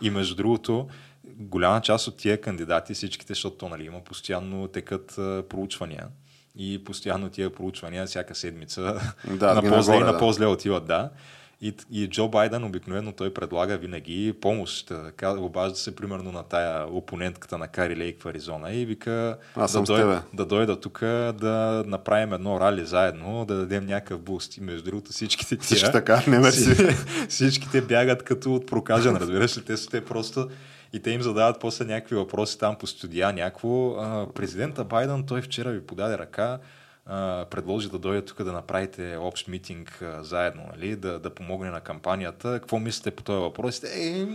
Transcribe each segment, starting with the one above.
И между другото, голяма част от тия кандидати, всичките, защото нали, има постоянно текат а, проучвания и постоянно тия проучвания всяка седмица Да, на по-зле и на да. по-зле отиват, да. И, и Джо Байден обикновено той предлага винаги помощ. Обажда се примерно на тая опонентката на Кари Лейк в Аризона и вика Аз да, тебе. да дойда тук да направим едно рали заедно, да дадем някакъв буст. И между другото всичките тия... Всички така, не мерси. Всички- Всичките бягат като от прокажен, разбираш ли? Те са те просто и те им задават после някакви въпроси там по студия, някакво. А, президента Байден, той вчера ви подаде ръка, а, предложи да дойде тук да направите общ митинг а, заедно, нали? да, да помогне на кампанията. Какво мислите по този въпрос? Е,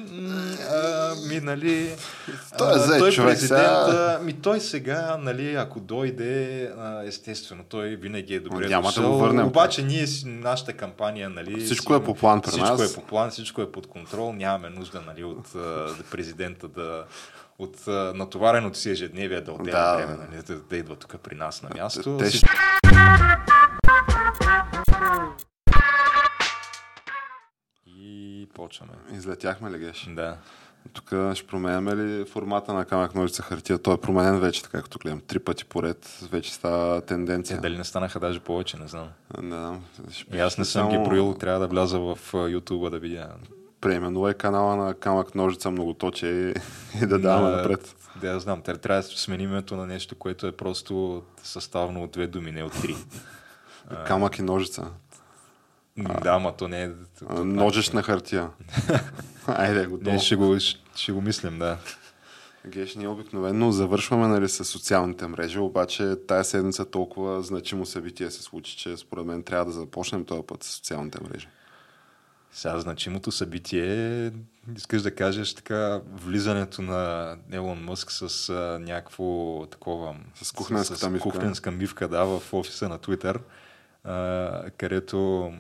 а, ми, нали... Той е а, той човек президент, сега. а, ми той сега, нали, ако дойде, а, естествено, той винаги е добре Няма да го върнем. Обаче ние, нашата кампания, нали... Всичко си- е по план при всичко нас. е по план, всичко е под контрол, нямаме нужда, нали, от а, президента да от а, натовареното си ежедневие да отделя Да. време, нали, да, да идва тук при нас на място. Те Всичко- И почваме. Излетяхме ли, Геш? Да. Тук ще променяме ли формата на камък ножица хартия? Той е променен вече, така като гледам. Три пъти поред вече става Те тенденция. дали не станаха даже повече, не знам. Знам. Ще И аз не съм ги само броил, трябва да вляза в YouTube да видя. Преименувай канала на камък ножица многоточие и, и да даваме Да, напред. Да, я знам. Трябва, трябва да сменим името на нещо, което е просто съставно от две думи, не от три. Камък и ножица. М, Да, ма то не е... А, Ножиш на хартия. Айде, готово. Не, ще го, ще, ще го мислим, да. Геш, ние обикновено завършваме нали, с социалните мрежи, обаче тая седмица толкова значимо събитие се случи, че според мен трябва да започнем този път с социалните мрежи. Сега значимото събитие е, искаш да кажеш така, влизането на Елон Мъск с а, някакво такова... С кухненската мивка. кухненска мивка, да, в офиса на Twitter, а, където...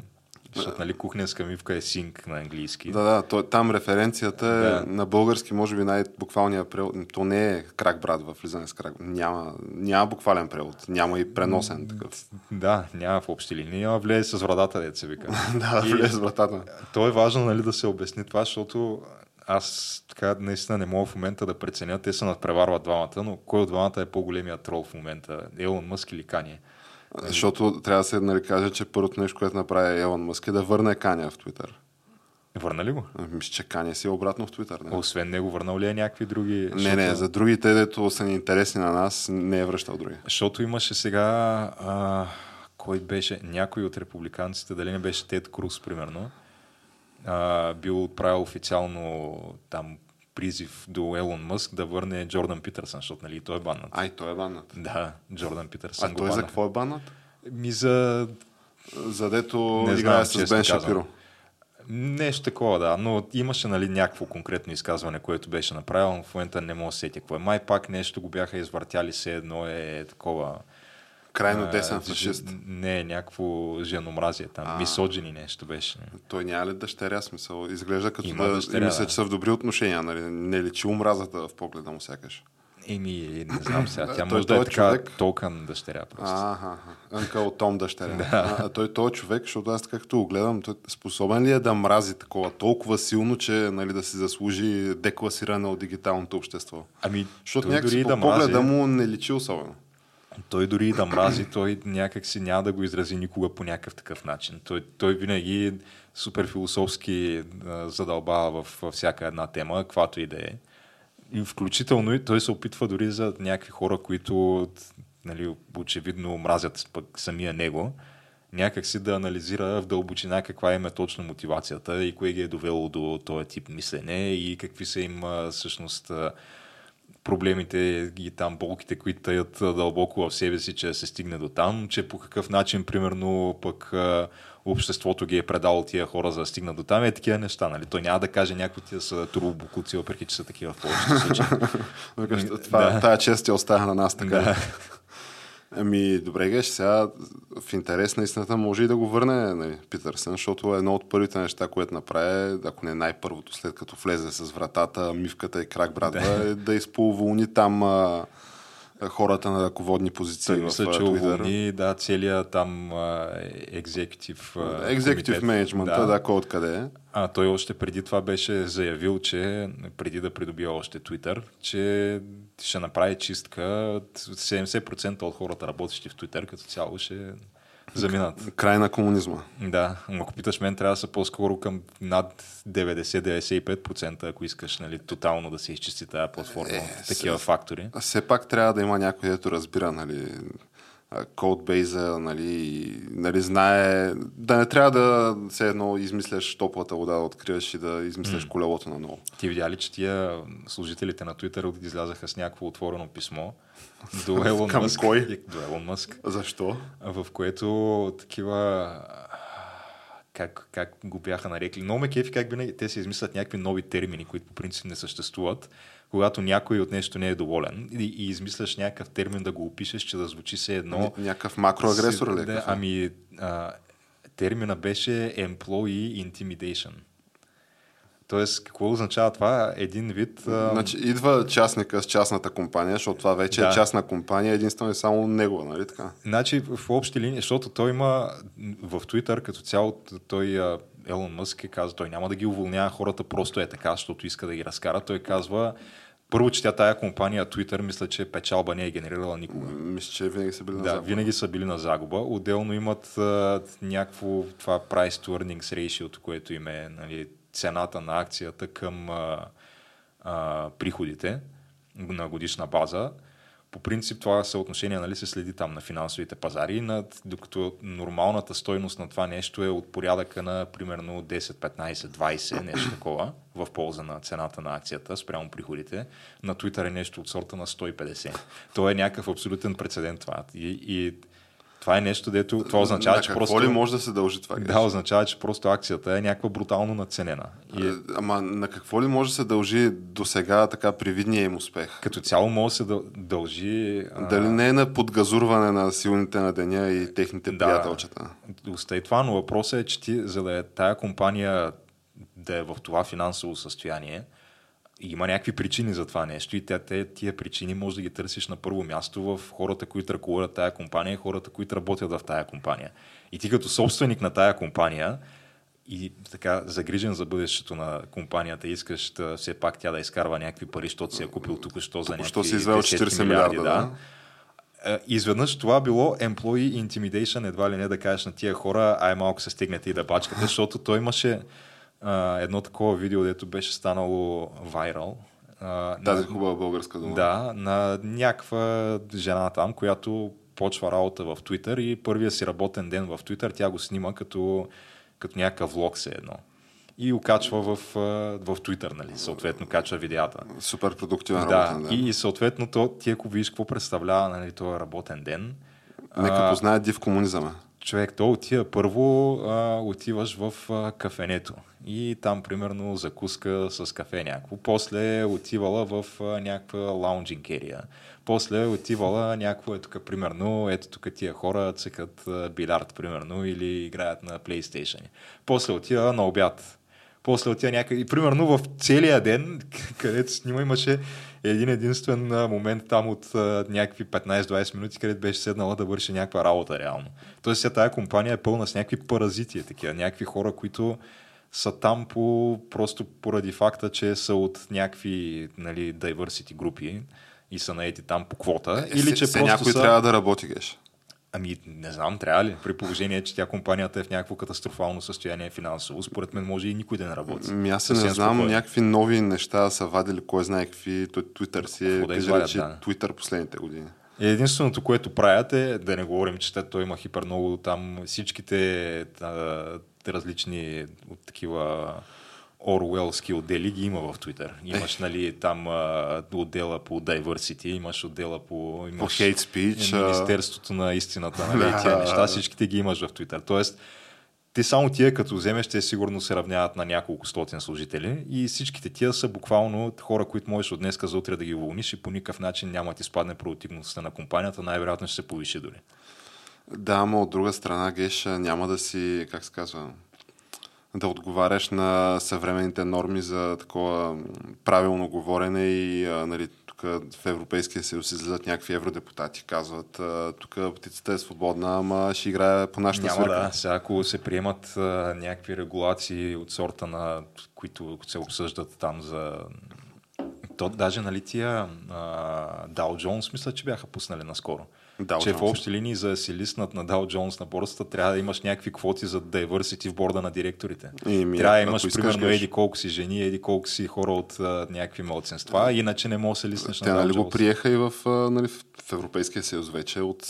Защото, нали, кухненска мивка е синк на английски. Да, да, то, там референцията е Да. на български, може би най-буквалният превод. То не е крак брат в влизане с крак. Няма, няма буквален превод, няма и преносен такъв. Да, няма в общи линии, а влезе с вратата, дете се вика. да, И- влез вратата. То е важно нали, да се обясни това, защото аз така наистина не мога в момента да преценя. Те се надпреварват двамата, но кой от двамата е по-големия трол в момента? Елон Мъск или Кания? Защото трябва да се нали, каже, че първото нещо, което направи Елон Мъск е да върне Каня в Твитър. Върна ли го? Мисля, че Каня си е обратно в Твитър. Не, Освен него, върнал ли е някакви други? не, не, за другите, дето са ни интересни на нас, не е връщал други. Защото имаше сега... А, кой беше? Някой от републиканците, дали не беше Тед Круз, примерно, а, бил отправил официално там призив до Елон Мъск да върне Джордан Питърсън, защото нали, той е баннат. Ай, той е баннат. Да, Джордан Питърсън А той за бана. какво е баннат? Ми за Задето Не играе знам, с Бен. Шапиро. нещо такова, да. Но имаше нали, някакво конкретно изказване, което беше направено. но В момента не мога да сетя какво е. Май пак нещо го бяха извъртяли, се едно е такова... Крайно а, десен фашист. Не, някакво женомразие там. А. Мисоджини нещо беше. Той няма ли дъщеря смисъл? Изглежда като Има да... дъщеря, и мисля, да. че са в добри отношения. Нали? Не личи омразата в погледа му сякаш. Еми, не знам сега. Тя може да е е така човек. толкан дъщеря просто. Аха, Анкъл Том дъщеря. а, той, той е човек, защото аз така като го гледам, той способен ли е да мрази такова толкова силно, че нали, да си заслужи декласиране от дигиталното общество? Ами, Защото някакси дори по да мрази, погледа му не личи особено. Той дори да мрази, той някак си няма да го изрази никога по някакъв такъв начин. Той, той винаги супер философски задълбава във всяка една тема, каквато и да е. И включително и той се опитва дори за някакви хора, които нали, очевидно мразят пък самия него, някак си да анализира в дълбочина каква им е точно мотивацията и кое ги е довело до този тип мислене и какви са им всъщност проблемите и там болките, които таят дълбоко в себе си, че се стигне до там, че по какъв начин, примерно, пък обществото ги е предало тия хора за да стигнат до там, е такива неща, нали? Той няма да каже някои тия са турбокуци, въпреки че са такива в повечето случаи. Тая чест ти оставя на нас така. Да. Ами, добре, геш, сега в интерес на истината може и да го върне нали, Питърсън, защото едно от първите неща, което направи, ако не най-първото, след като влезе с вратата, мивката и крак братва, е да изполволни там а, хората на ръководни позиции Той мисля, в че Twitter. уволни да, целият там екзекутив Executive Management, да, да кой откъде е. А той още преди това беше заявил, че преди да придобие още Twitter, че ще направи чистка. 70% от хората, работещи в Twitter, като цяло ще заминат. Край на комунизма. Да, но ако питаш мен, трябва да са по-скоро към над 90-95%, ако искаш нали, тотално да се изчисти тази платформа Е, от такива се- фактори. Все пак трябва да има някой, дето разбира, нали, кодбейза, нали, нали, знае, да не трябва да все едно измисляш топлата вода, да откриеш и да измисляш колелото на ново. Ти видя ли, че тия служителите на Twitter излязаха с някакво отворено писмо до Елон Към Мъск. кой? И- До Елон Мъск. Защо? в което такива как, как го бяха нарекли. Много ме кефи как винаги те се измислят някакви нови термини, които по принцип не съществуват, когато някой от нещо не е доволен и, и измисляш някакъв термин да го опишеш, че да звучи се едно. Ня- Някакъв макроагресор ли? е? Да, ами а, термина беше employee intimidation. Тоест, какво означава това? Един вид... А, Значи, идва частника с частната компания, защото това вече Да. е частна компания, единствено и само негова, нали така? Значи в общи линии, защото той има в Twitter като цяло, той Елон Мъск е каза, той няма да ги уволнява хората, просто е така, защото иска да ги разкара. Той казва, първо, че тя тая компания Twitter, мисля, че печалба не е генерирала никога. Мисля, че винаги са били на Да, загуба. винаги са били на загуба. Отделно имат а, някакво това price to earnings ratio, което им е нали, цената на акцията към а, а, приходите на годишна база. По принцип това съотношение нали, се следи там на финансовите пазари, над, докато нормалната стойност на това нещо е от порядъка на примерно 10, 15, 20, нещо такова, в полза на цената на акцията спрямо приходите. На Twitter е нещо от сорта на 150. То е някакъв абсолютен прецедент това. И, и това е нещо, дето това означава, на че какво просто... ли може да се дължи това? Да, означава, че просто акцията е някаква брутално надценена. И Е, Ама на какво ли може да се дължи до сега така привидния им успех? като цяло може да се дъл- дължи... а, Дали не е на подгазурване на силните на деня и техните Да. приятелчета? Остави това, но въпросът е, че ти, за да е тая компания да е в това финансово състояние, има някакви причини за това нещо и те, тия причини може да ги търсиш на първо място в хората, които ръководят тая компания и хората, които работят в тая компания. И ти като собственик на тая компания и така загрижен за бъдещето на компанията, искаш да, все пак тя да изкарва някакви пари, защото си е купил тук-що за Току-що някакви си извел десетки 40 милиарда, да. Е, Изведнъж това било employee intimidation, едва ли не да кажеш на тия хора, ай малко се стигнете и да бачкате, защото той имаше а, едно такова видео, дето беше станало вайрал. Тази на- хубава българска дума. да, на някаква жена там, която почва работа в Twitter и първия си работен ден в Twitter тя го снима като, като някакъв влог се едно. И го качва в, в Twitter, нали? Съответно, качва видеята. Супер продуктивен Да, работен ден. и, съответно то, ти ако видиш какво представлява нали, този работен ден, Нека а, познае див комунизъм. Човек, то отива първо, а, отиваш в а, кафенето и там примерно закуска с кафе някакво. После отивала в а, някаква лаунджинг ерия. После отивала някакво, е тук примерно, ето тук тия хора цъкат билярд примерно или играят на PlayStation. После отива на обяд. После отива някъде. И примерно в целия ден, където снима, имаше един единствен момент там от някакви 15-20 минути, където беше седнала да върши някаква работа реално. Тоест сега тая компания е пълна с някакви паразити, е такива, някакви хора, които са там по, просто поради факта, че са от някакви нали, diversity групи и са наети там по квота. Е, или че се просто някой са... трябва да работи, геш. Ами, не знам, трябва ли? При положение, че тя компанията е в някакво катастрофално състояние финансово, според мен може и никой да не работи. Ми аз не знам, спокойно. някакви нови неща са вадили, кой знае какви. Twitter си е, да извадят, речи, да. Twitter последните години. Е, Единственото, което правят е, да не говорим, че той има хипер много там всичките а, различни от такива Орвелски отдели ги има в Twitter. Имаш, нали, там а, отдела по diversity, имаш отдела по... Имаш По hate speech, Министерството на истината, нали, Да. тия неща, всичките ги имаш в Twitter. Тоест, те само тия като вземеш, те сигурно се равняват на няколко стотин служители и всичките тия са буквално хора, които можеш от днеска за утре да ги уволниш и по никакъв начин няма да ти спадне продуктивността на компанията, най-вероятно ще се повиши дори. Да, ама от друга страна, Геш, няма да си, как се казва, да отговаряш на съвременните норми за такова правилно говорене и а, нали, тук в Европейския съюз излизат някакви евродепутати, казват, тук птицата е свободна, ама ще играе по нашата Няма свирка. да. Сега ако се приемат а, някакви регулации от сорта на които се обсъждат там за то даже нали тия Дал Джонс мисля, че бяха пуснали наскоро. Dow че в Jones. общи линии за да си лиснат на Дал Джонс на борсата трябва да имаш някакви квоти за diversity в борда на директорите. Еми, трябва да имаш искаш, примерно еди колко си жени, еди колко си хора от а, някакви младсенства, иначе не можеш да се лиснеш Те на нали Dow го Jones. приеха и в, а, нали, в в Европейския съюз вече от,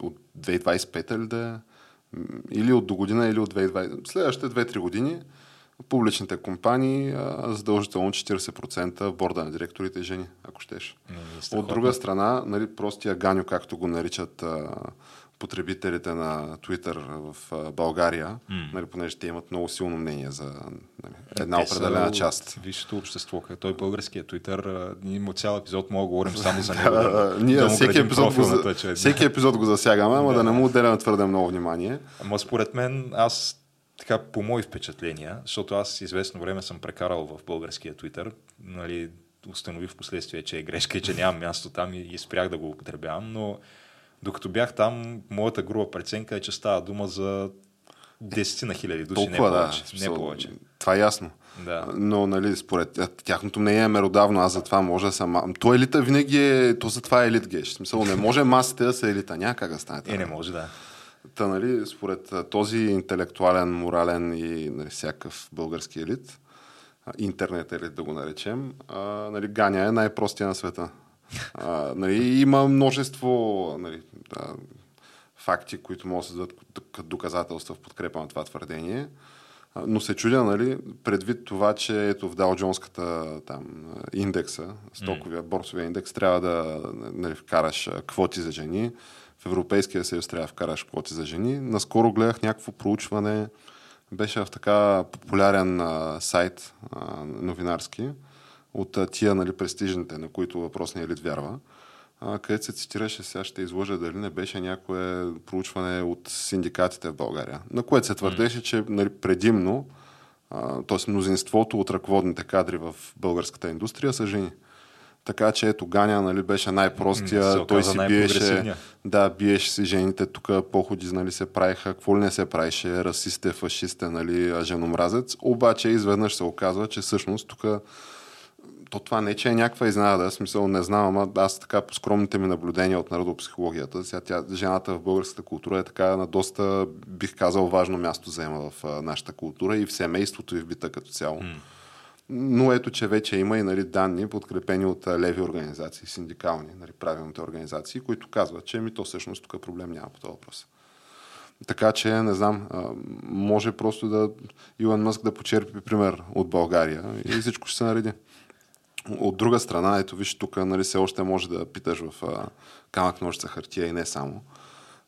от 2025 или да е, или от до година, или от 2020. Следващите 2-3 години публичните компании задължително 40% в борда на директорите жени, ако щеш. Не, От друга страна, нали, простия ганю, както го наричат потребителите на Twitter в България, М. нали, понеже те имат много силно мнение за нали, една Те определена част. Висшето общество. Като той българския Twitter, ние има цял епизод, мога да говорим само за него. Да, да, да. Ние всеки, епизод го, всеки епизод го засягаме, ама да, Да. не му отделяме твърде много внимание. Ама според мен, аз така по мои впечатления, защото аз известно време съм прекарал в българския Twitter, нали, установих в последствие, че е грешка и че нямам място там и, и спрях да го употребявам, но докато бях там, моята груба преценка е, че става дума за десетина хиляди души, Толкова, не да. повече. в не повече. Това е ясно. Да. Но, нали, според тя- тяхното мнение е меродавно, аз затова може да съм... То елита винаги е... То затова е елит геш. Смисъл, не може масите да са елита. Няма как да стане. Е, това. не може, да. Та, нали, според този интелектуален, морален и нали, всякакъв български елит, интернет елит да го наречем, а, нали, Ганя е най-простия на света. А, нали, има множество нали, да, факти, които могат да се дадат като доказателства в подкрепа на това твърдение. Но се чудя, нали, предвид това, че ето в Dow Jones-ката там, индекса, стоковия, борсовия индекс, трябва да нали, вкараш квоти за жени. В Европейския съюз трябва да вкараш квоти за жени. Наскоро гледах някакво проучване, беше в така популярен а, сайт а, новинарски от а, тия нали, престижните, на които въпросният елит вярва, а, където се цитираше, сега ще изложа дали не беше някое проучване от синдикатите в България, на което се твърдеше, че нали, предимно, т.е. мнозинството от ръководните кадри в българската индустрия са жени. Така че ето Ганя нали, беше най-простия, се той си биеше, да, биеше си жените, тук походи нали, се правиха, какво ли не се правише, расисте, фашисте, нали, женомразец, обаче изведнъж се оказва, че всъщност тук то това не, че е някаква изненада, смисъл не знам, ама аз така по скромните ми наблюдения от народопсихологията, сега тя, жената в българската култура е така на доста, бих казал, важно място заема в а, нашата култура и в семейството и в бита като цяло. Но ето, че вече има и нали, данни, подкрепени от леви организации, синдикални, нали, правилните организации, които казват, че ми то всъщност тук проблем няма по този въпрос. Така че, не знам, може просто да Илон Мъск да почерпи пример от България и всичко ще се нареди. От друга страна, ето виж тук, нали, все още може да питаш в а, камък ножица хартия и не само.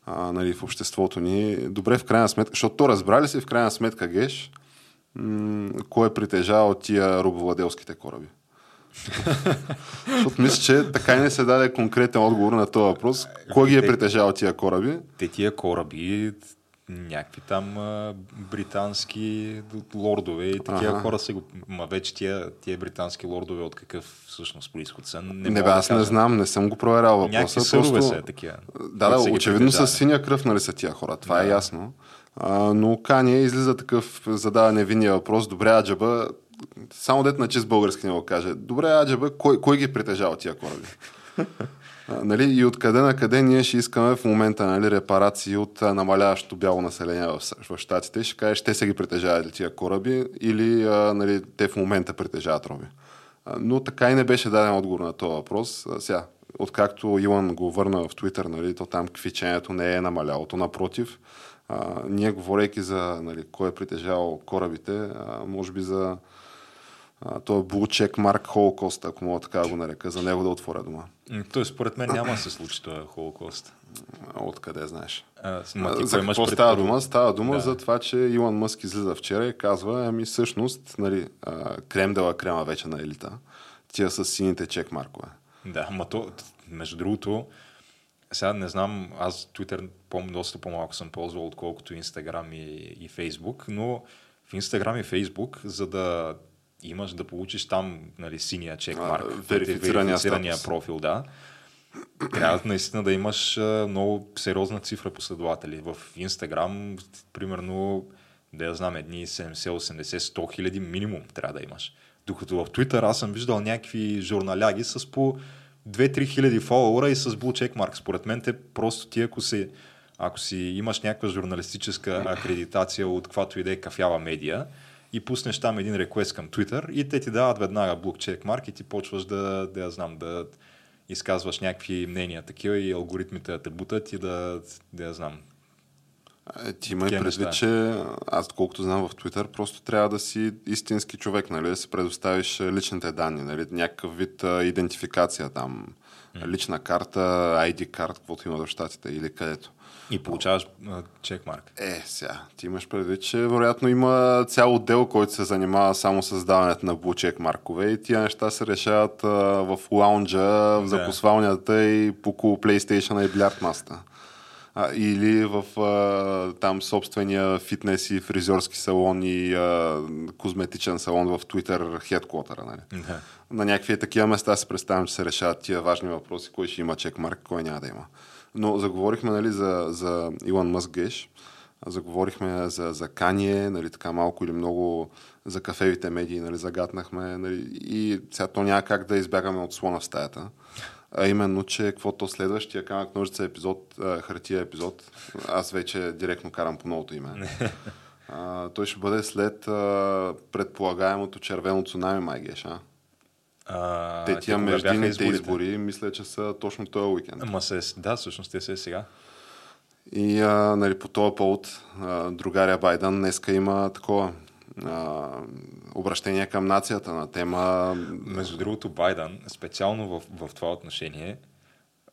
А, нали, в обществото ни. Добре, в крайна сметка, защото то разбрали си в крайна сметка, Геш, м- кой е притежавал тия рубовладелските кораби. Защото мисля, че така и не се даде конкретен отговор на този въпрос. Кой ги е Те- притежавал тия кораби? Те тия кораби, някакви там а, британски лордове и такива Ага. хора са го... Ма вече тия, тия британски лордове от какъв всъщност происход са? Не, Не, бе, да аз не знам, не съм го проверял въпроса. Някакви просто- са такива. Да, да, са очевидно с притежавали. синя кръв нали са тия хора, това е Да. ясно. А, но Кания излиза такъв, задава невинния въпрос, добре, Аджаба, само дет на чист български не го каже, добре, Аджаба, кой, кой ги притежава тия кораби? А, нали, и откъде на къде ние ще искаме в момента нали, репарации от а, намаляващото бяло население в, в Штатите. Ще кажеш, те са ги притежавали тия кораби или а, нали, те в момента притежават роби. А, но така и не беше даден отговор на този въпрос. А, сега, откакто Илон го върна в Твитър, нали, то там квичението не е намаляло. То напротив, а, ние говорейки за нали, кой е притежавал корабите, а, може би за а, той е Булчек Марк Холокост, ако мога така го нарека, за него да отворя дома. Той според мен няма да се случи този холокост. Откъде знаеш? А, ти А, кой за какво пред става дума? Става дума Да. за това, че Илон Мъск излиза вчера и казва, ами всъщност, нали, а, крем дела крема вече на елита, тия с сините чек маркове. Да, ма то, между другото, сега не знам, аз Twitter доста по-малко съм ползвал, отколкото Instagram и, и Facebook, но в Instagram и Facebook, за да имаш да получиш там нали, синия чекмарк, А, верифицирания верифицирания профил, да. Трябва наистина да имаш много сериозна цифра последователи. В Инстаграм, примерно, да я знам, едни 70, 80, 100 хиляди минимум трябва да имаш. Докато в Twitter аз съм виждал някакви журналяги с по 2-3 хиляди фолуара и с blue checkmark. Според мен те просто ти, ако си, ако си имаш някаква журналистическа акредитация от каквато и да е кафява медия и пуснеш там един реквест към Twitter и те ти дават веднага blue checkmark и ти почваш да, да я знам, да изказваш някакви мнения такива и алгоритмите да те бутат и да, да я знам. Е, ти има и предвид, че аз колкото знам в Twitter, просто трябва да си истински човек, нали, да си предоставиш е, личните данни, нали, някакъв вид а, идентификация там, лична карта, ID карт, каквото има в щатите или където. И получаваш чекмарк. Е, сега, ти имаш предвид, че вероятно има цял отдел, който се занимава само с даването на блучек маркове и тия неща се решават а, в лаунджа, в закусвалнята и по PlayStation и билярд маста. А, или в а, там собствения фитнес и фризьорски салон и а, козметичен салон в Twitter хедквотера. Нали? Да. На някакви такива места се представям, че се решават тия важни въпроси, кой ще има чекмарк, кой няма да има. Но заговорихме нали, за, за Илон Мъск Геш, заговорихме за, за Кание, нали, така малко или много за кафевите медии, нали, загатнахме нали, и сега то няма как да избягаме от слона в стаята. А именно, че каквото следващия камък ножица епизод, а, хартия епизод, аз вече директно карам по новото име. А, той ще бъде след а, предполагаемото червено цунами, май геш, а? А, Те тия междинните избори, мисля, че са точно този уикенд. Ама се, да, всъщност те се е сега. И а, нали, по този повод а, другаря Байден днеска има такова а, обращение към нацията на тема Между другото, Байден, специално в, в това отношение,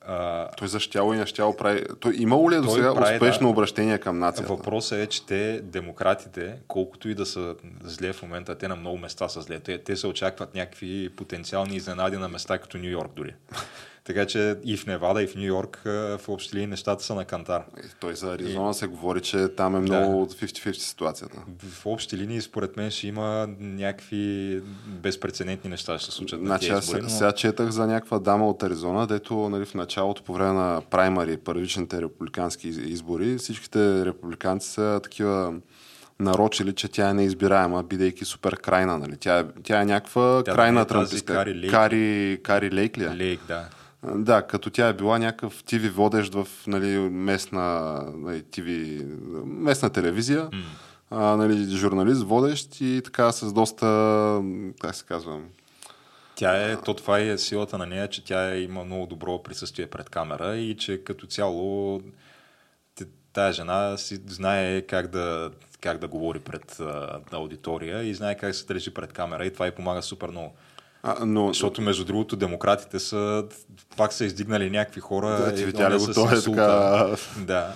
а, той защяло и нещяло прави. Той имало ли е до сега прави, успешно да. обращение към нацията? въпросът е, че те, демократите, колкото и да са зле в момента, те на много места са зле. Те, те се очакват някакви потенциални изненади на места като Нью Йорк дори. Така че и в Невада, и в Нью Йорк в общи линии нещата са на кантар. И Той за Аризона се говори, че там е много 50-50 ситуацията. В общи линии, според мен, ще има някакви безпредседентни неща, ще се случат на Значи аз избори. Но... сега четах за някаква дама от Аризона, дето нали, в началото по време на праймари, първичните републикански из- избори, всичките републиканци са такива нарочили, че тя е неизбираема, бидейки супер крайна. Нали. Тя, е, тя е някаква Тя крайна не е трампистка. Кари Лейк. Кари, Кари Лейк ли е? Лейк, да. Да, като тя е била някакъв ТВ водещ в нали, местна, нали, TV, местна телевизия, mm. а, нали, журналист, водещ и така с доста, как се казва, Тя е, то това е силата на нея, че тя е, има много добро присъствие пред камера и че като цяло тая жена си знае как да, как да говори пред а, аудитория и знае как се държи пред камера и това й помага супер много. А, но, Защото, между другото, демократите са, пак са издигнали някакви хора. Да, ти видя ли го? То е така- Да.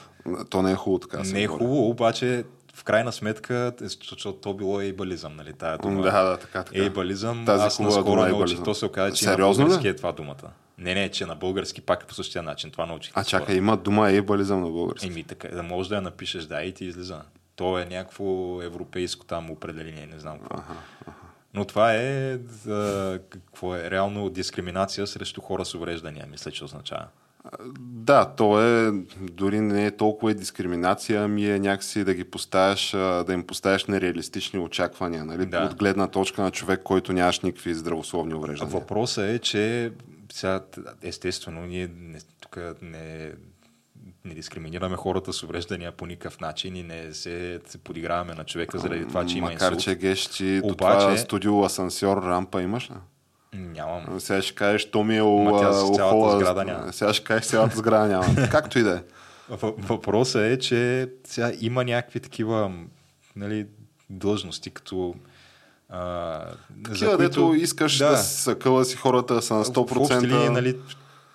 то не е хубаво така. Не е хубаво, обаче в крайна сметка, е, защото то било ейбализъм, нали, тая дума. Да, да, така, така. Ейбализъм, Тази аз наскоро дума научих, ейбализъм. то се оказа, че на Сериозно ли? български е това думата. Не, не, че на български пак е по същия начин. Това научих. А чакай, има дума ейбализъм на български. Еми, така, да можеш да я напишеш, да, и ти излиза. То е някакво европейско там определение, не знам какво. Но това е, а, какво е, реално дискриминация срещу хора с увреждания, мисля, че означава. Да, то е, дори не е толкова и дискриминация, ами е някакси да ги поставяш, да им поставяш нереалистични очаквания, нали? Да. От гледна точка на човек, който нямаш никакви здравословни увреждания. Въпросът е, че сега, естествено, ние не, тук не, не дискриминираме хората с увреждания по никакъв начин и не се, се подиграваме на човека заради това, че има Макар, инсулт. че до Обаче- това студио асансьор рампа имаш ли? Нямам. Сега ще кажеш, то ми е Ма тя с у- цялата сграда няма. Сега ще кажеш, цялата сграда няма. Както и да е. Въ- Въпросът е, че сега има някакви такива нали, длъжности, като а, Такива, дето искаш да, да съкъла си хората са на В общи 100%. линии, нали,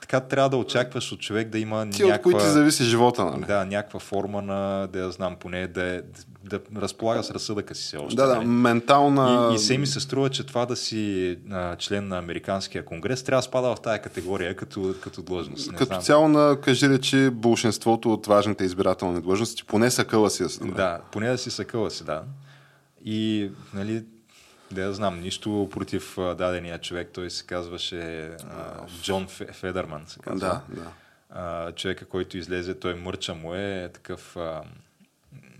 така трябва да очакваш от човек да има Ти от някаква... които ти зависи живота, нали? Да, някаква форма на, да я знам, поне да, е, да разполага с разсъдъка си все още. Да, да, нали? ментална... И, и се ми се струва, че това да си а, член на Американския конгрес трябва да спада в тая категория като, като длъжност. Не Като знам. цяло на кажи речи, большинството от важните избирателни длъжности, поне са къла си. да се добре. Да, поне да си съкъла си, да. И, нали, Да, я знам, нищо против дадения човек. Той се казваше а, Джон Фе- Федерман. Се казва. Да, да. А, човека, който излезе, той мърча му е такъв... А,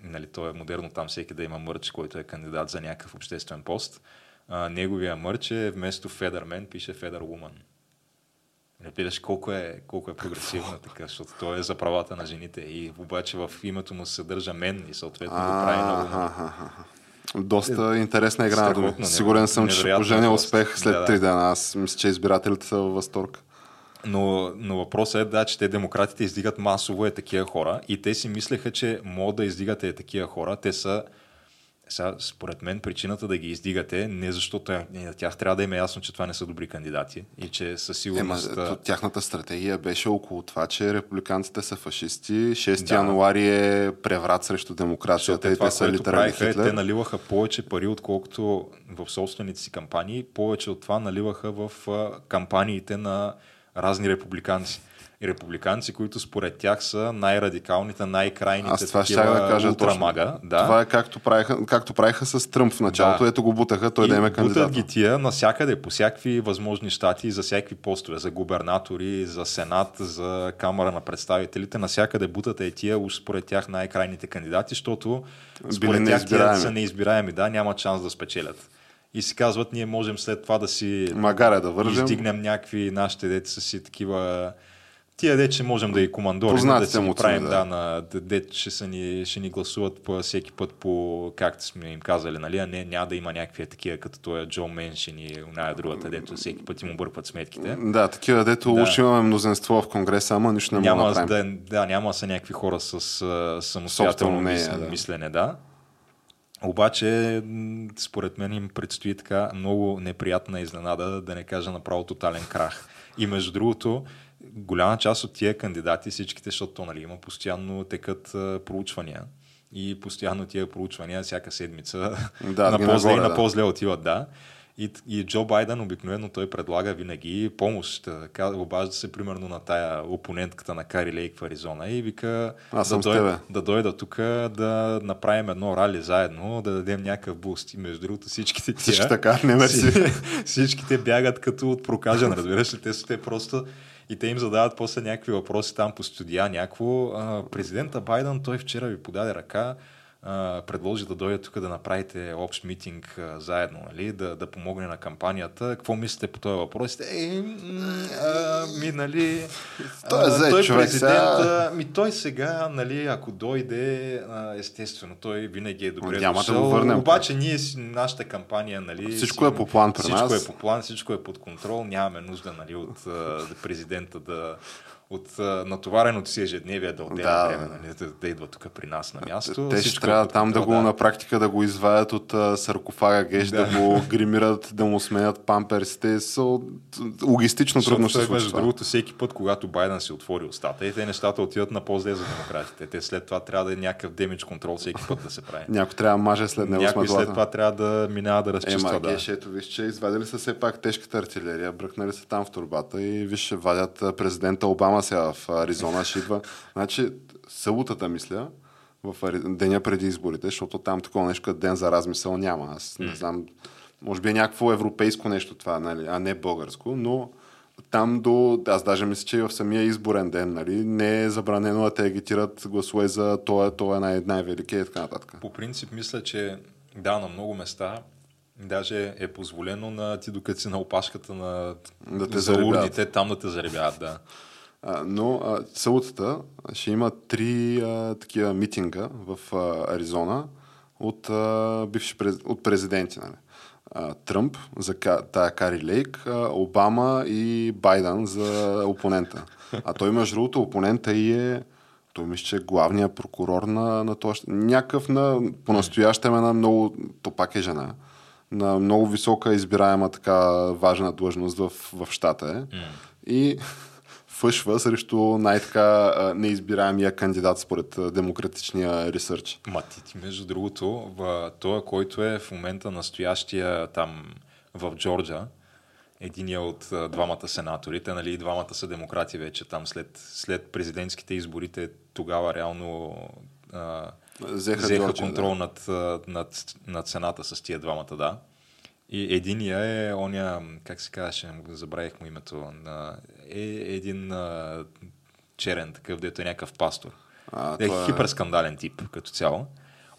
нали, то е модерно там всеки да има мърч, който е кандидат за някакъв обществен пост. А, неговия мърч е вместо Федермен пише Федер Woman. Не видиш колко е, колко е прогресивно така, защото той е за правата на жените и обаче в името му се съдържа мен и съответно го прави на Доста интересна игра на думи. страхотно, Сигурен съм, че поженя успех след Да, да. три дена. Аз мисля, че избирателите са във възторг. Но, но въпросът е да, че те демократите издигат масово е такива хора и те си мислеха, че могат да издигате е такива хора. Те са, сега, според мен, причината да ги издигате не защото е- на тях трябва да им е ясно, че това не са добри кандидати и че със Ема, сигурност... то, тяхната стратегия беше около това, че републиканците са фашисти. 6 Да. януари е преврат срещу демокрацията и това, те са литерали е, те Хитлер. наливаха повече пари, отколкото в собствените си кампании. Повече от това наливаха в кампаниите на разни републиканци. И републиканци, които според тях са най-радикалните, най-крайните Аз това ще такива да кажа точно. ултрамага. Да. Това е както правиха, както правиха с Тръмп в началото. Да. Ето го бутаха, той и да има бутат кандидат. ги тия навсякъде, по всякакви възможни щати, за всякакви постове, за губернатори, за сенат, за камера на представителите, навсякъде бутат е тия, уж според тях най-крайните кандидати, защото според тях тия са неизбираеми, да, няма шанс да спечелят. И си казват, ние можем след това да си Магаре да вържем. издигнем някакви нашите деца си такива Тия де, че можем да и командорим, да Познатите си ги му правим, да, да. на де, ще, са ни, ще ни гласуват по всеки път по както сме им казали, нали, а не, няма да има някакви такива, като той Джо Меншин и оная другата, дето всеки път им объркват сметките. Да, такива, дето Да. уж имаме мнозинство в Конгреса, ама нищо не няма, да да, да, няма да са някакви хора с самостоятелно мислене, да. мислене, да. Обаче, според мен им предстои така много неприятна изненада, да не кажа направо тотален крах. И между другото, голяма част от тия кандидати, всичките, защото то, нали, има постоянно текат а, проучвания. И постоянно тия проучвания всяка седмица Да, на по-зле и на да. по-зле отиват, да. И, и Джо Байден обикновено той предлага винаги помощ. Обажда се примерно на тая опонентката на Кари Лейк в Аризона и вика Аз да, дойда, да дойда тук да направим едно рали заедно, да дадем някакъв буст. И между другото всичките тия, Всички така, не мерси. си- всичките бягат като от прокажен, разбираш ли? Те са те просто и те им задават после някакви въпроси там по студия, някакво. А, президента Байден, той вчера ви подаде ръка, а, предложи да дойде тук да направите общ митинг а, заедно, нали? да, да помогне на кампанията. Какво мислите по този въпрос? Е, а, ми, нали... Той е а, той човек президент, сега. а, ми той сега, нали, ако дойде, а, естествено, той винаги е добре Няма да дошъл. го върнем. Обаче ние, нашата кампания, нали... Всичко си- е по план при всичко нас. е по план, всичко е под контрол, нямаме нужда нали, от а, президента да от натовареното си ежедневие да отделя Да, време, да. нали, да, да идва тук при нас на място. Те ще Всичко трябва там да го на практика да го извадят от а, саркофага геш, да. Да. го гримират, да му сменят памперсите. Са, логистично Защото трудно ще случи между другото, всеки път, когато Байден си отвори устата, и те нещата отиват на по-зле за демократите. Те след това трябва да е някакъв демидж контрол всеки път да се прави. Някой трябва да маже след него Някой след това трябва да минава да разчиства. Ема, да. геш, ето виж, че извадили са все пак тежката артилерия, бръкнали са там в турбата и виж, вадят президента Обама сега в Аризона, ще идва. Значи, съботата, мисля, в деня преди изборите, защото там такова нещо като ден за размисъл няма. Аз не знам, може би е някакво европейско нещо това, нали, а не българско, но там до, аз даже мисля, че и в самия изборен ден, нали, не е забранено да те агитират гласове за това, това е най- най-великият и така нататък. По принцип, мисля, че да, на много места даже е позволено на ти, докато си на опашката на Да те за урните, там да те заребяват, да. А, но а, съботата ще има три а, такива митинга в а, Аризона от, а, бивши през, от президенти. Нали. А, Тръмп за тая Кари Лейк, а, Обама и Байден за опонента. А той, между другото, опонента и е той мисля, че е главният прокурор на, на този... Някакъв на, по-настоящем е на много... То пак е жена. На много висока избираема така важна длъжност в, в щата е. И фъшва срещу най-така неизбираемия кандидат според демократичния ресърч. Ма ти, ти между другото, този, който е в момента настоящия там в Джорджа, единия от двамата сенаторите, нали, двамата са демократи вече там след, след президентските изборите, тогава реално а, Взеха, взеха Джорджия, контрол да. над, над, над Сената с тия двамата, да. И единия е оня, как се казваше, забравих му името, на, е един а, черен такъв, дето е някакъв пастор. А, е е- хиперскандален тип като цяло.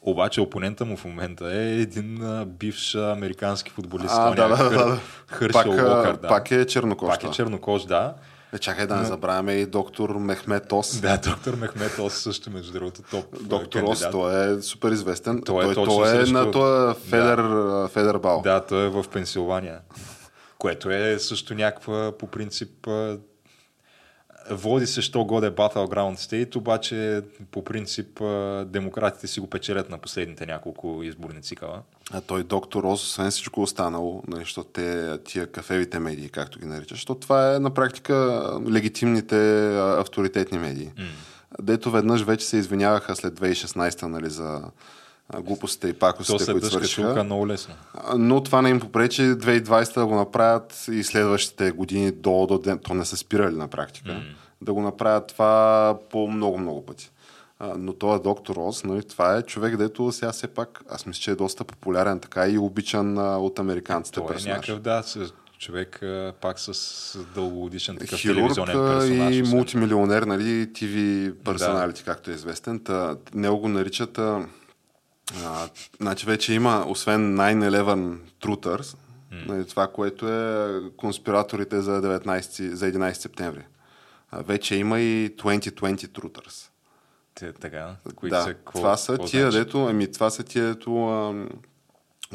Обаче опонента му в момента е един а, бивш американски футболист. А, да, да, Хър- да, да. Хършел Пак, а, Уокър, да. пак е чернокож. Пак е чернокож, да. Е, чакай да не забравяме и доктор Мехмет Ос. Да, доктор Мехмет Ос също, между другото, топ Доктор Ос, той е супер известен. Той е той, точно той е срещу- на този Федер, Федер Бал. Да, той е в Пенсилвания. Което е също някаква, по принцип, води се, що годе Battleground State, обаче по принцип демократите си го печелят на последните няколко изборни цикъла. А той доктор Оз, освен всичко останало, нали, защото те, тия кафевите медии, както ги наричаш, защото това е на практика легитимните авторитетни медии. Mm. Дето веднъж вече се извиняваха след 2016 нали, за глупостите и То пакостите, се които свършиха. чулка много лесно. Но това не им попречи 2020 да го направят и следващите години до, до ден. То не са спирали на практика. Mm. Да го направят това по много-много пъти. А, но този доктор Оз, нали, това е човек, дето сега все пак, аз мисля, че е доста популярен така и обичан а, от американците Той е някакъв, да, с човек а, пак с дългогодишен такъв Хирург телевизионен персонаж. и мултимилионер, нали, TV персоналити, както е известен. Та, него го наричат а, а, значи вече има, освен 9-11 Truthers, нали, това, което е конспираторите за, 19, за 11 септември. А, вече има и 2020 Truthers. Така, които да, са, какво, това са какво тия, значи? дето, ами, това са тия, дето а,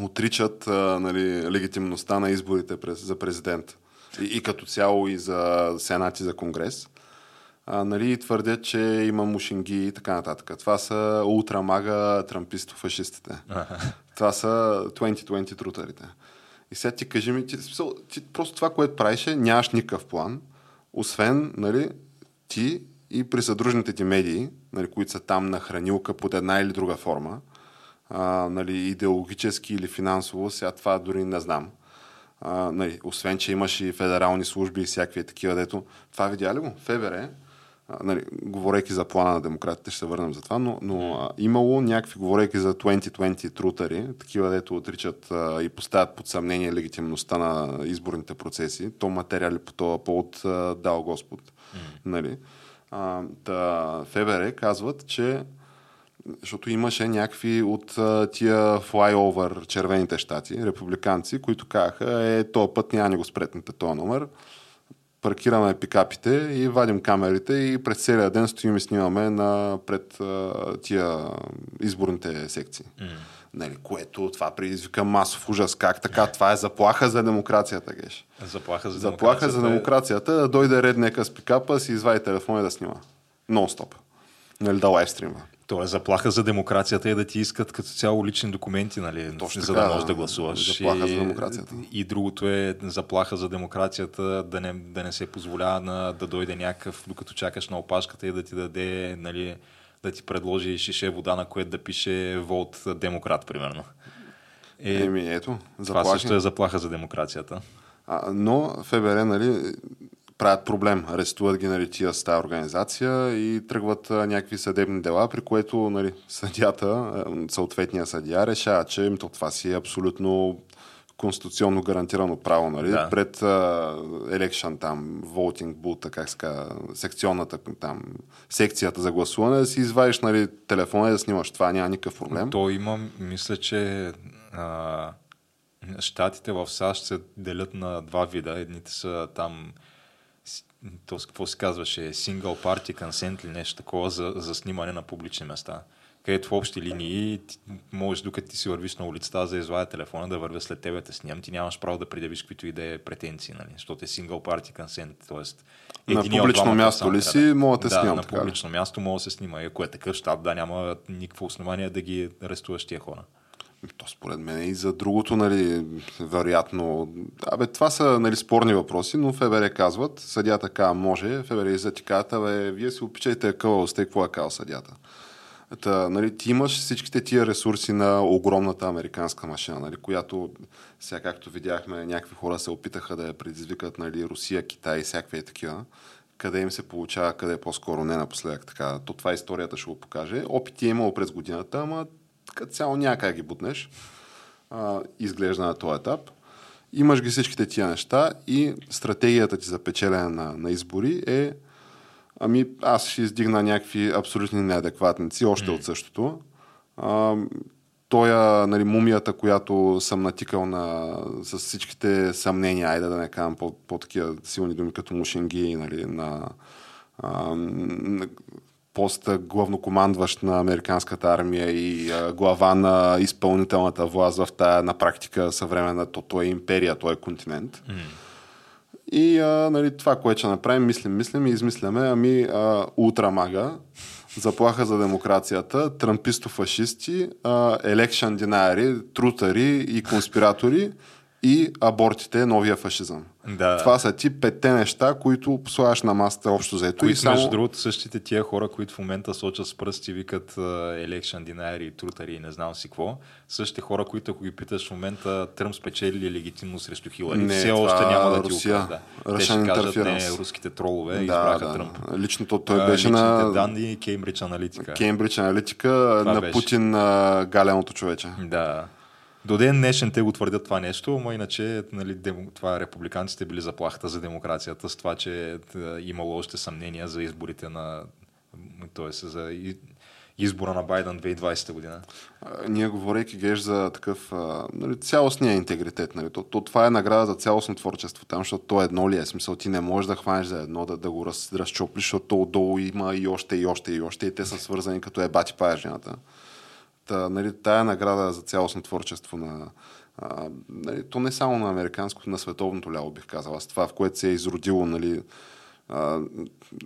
отричат а, нали, легитимността на изборите през, за президент. И, и като цяло и за Сенат и за Конгрес. А, нали, твърдят, че има мушинги и така нататък. Това са ултрамага трамписто-фашистите. Това са 2020 трутерите. И сега ти кажи ми, ти, ти, просто това, което правиш е, нямаш никакъв план, освен нали, ти и присъдружните ти медии, нали, които са там на хранилка под една или друга форма, а, нали, идеологически или финансово, сега това дори не знам. А, нали, освен, че имаш и федерални служби и всякакви такива, дето... Това видя ли го? ФБР, а, нали, говорейки за плана на демократите, ще се върнем за това, но, но а, имало някакви, говорейки за 2020 трутари, такива, дето отричат а, и поставят под съмнение легитимността на изборните процеси, то материали по този повод дал Господ. Mm. Нали? А, да, ФБР казват, че защото имаше някакви от тия флайовър червените щати, републиканци, които казаха, е, този път няма ни го спретнете този номер. Паркираме пикапите и вадим камерите и през целия ден стоим и снимаме на, пред тия изборните секции. Mm. Нали, което това предизвика масов ужас. Как така? Това е заплаха за демокрацията, Геш. Заплаха за Заплаха за демокрацията е- демокрацията да дойде ред нека с пикапа, си извади телефона и да снима. Нон-стоп. Нали, да лайвстримва. То е заплаха за демокрацията и да ти искат като цяло лични документи, нали, Точно за така, да можеш да да. гласуваш. Заплаха и, за демокрацията. И другото е заплаха за демокрацията да не, да не се позволява на, да дойде някакъв, докато чакаш на опашката и да ти даде, нали, да ти предложи шише вода, на което да пише Волт демократ, примерно. Е, Еми, ето, това заплахи. също е заплаха за демокрацията. А, но ФБР, нали, правят проблем. Арестуват ги, нали, тия с тази организация и тръгват а, някакви съдебни дела, при което, нали, съдята, а, съответния съдия, решава, че им, то това си е абсолютно конституционно гарантирано право, нали? Да. Пред елекшън там, voting booth, как се казва, секционната там, секцията за гласуване, да си извадиш, нали, телефона и да снимаш. Това няма никакъв проблем. То има, мисля, че а, щатите в САЩ се делят на два вида. Едните са там, то какво се казваше, single party consent или нещо такова за, за снимане на публични места. Където в общи линии можеш, докато ти си вървиш на улицата, за да извадя телефона, да вървя след тебе, да те снимам, ти нямаш право да предявиш каквито и да е претенции, нали? защото е single party consent, т.е. На публично място ли си, мога да те да, снимам, на така ли? публично място мога да се снима. И ако е такъв щат, да, няма никакво основание да ги арестуваш тия хора. То според мен и за другото, нали, вероятно. Абе, това са нали, спорни въпроси, но ФБР казват, съдята така може, ФБР и ти казват, вие си опичайте сте, какво е казал съдята. Та, нали, ти имаш всичките тия ресурси на огромната американска машина, нали, която сега както видяхме, някакви хора се опитаха да я предизвикат, нали, Русия, Китай и всякакви такива. Къде им се получава, къде е по-скоро не напоследък. Така. То това историята ще го покаже. Опити е имало през годината, ама като цяло няма как ги бутнеш. А, изглежда на този етап. Имаш ги всичките тия неща и стратегията ти за печелене на, на избори е ами аз ще издигна някакви абсолютни неадекватници, още mm. от същото. А, тоя, нали, мумията, която съм натикал на, с всичките съмнения, айде да не казвам по, по-такива силни думи, като мушенги, нали, на, а, на поста главнокомандващ на американската армия и а, глава на изпълнителната власт в тая на практика съвременна, то, то е империя, то е континент. Mm. И а, нали, това, което ще направим, мислим, мислим и измисляме, ами а, ултрамага, заплаха за демокрацията, трамписто-фашисти, елекшен динари, трутари и конспиратори и абортите, новия фашизъм. Да. Това са ти петте неща, които слагаш на масата общо заето. Които, и само... между другото, същите тия хора, които в момента сочат с пръсти, викат елекшен динари, трутари и не знам си какво, същите хора, които ако ги питаш в момента Тръмп спечели легитимно срещу Хилари. Не, Все още няма да Русия. ти Да. Те ще кажат, не, руските тролове да, избраха да. Тръмп. Личното той беше на... данни и Кеймбридж аналитика. Кеймбридж аналитика Това на беше. Путин на галеното човече. Да. До ден днешен те го твърдят това нещо, но иначе нали, демо, това републиканците били заплахата за демокрацията с това, че е, имало още съмнения за изборите на т.е. за избора на Байден 2020 година. Ние говорейки геш за такъв нали, цялостния интегритет. Нали, то, то, това е награда за цялостно творчество там, защото то едно ли е смисъл. Ти не можеш да хванеш за едно, да, да го раз, разчоплиш, защото то отдолу има и още, и още, и още, и те са свързани като е бати пая жената. Нали, тая награда за цялостно творчество на, а, нали, то не само на американското, на световното ляво бих казал. Аз това, в което се е изродило, нали, а,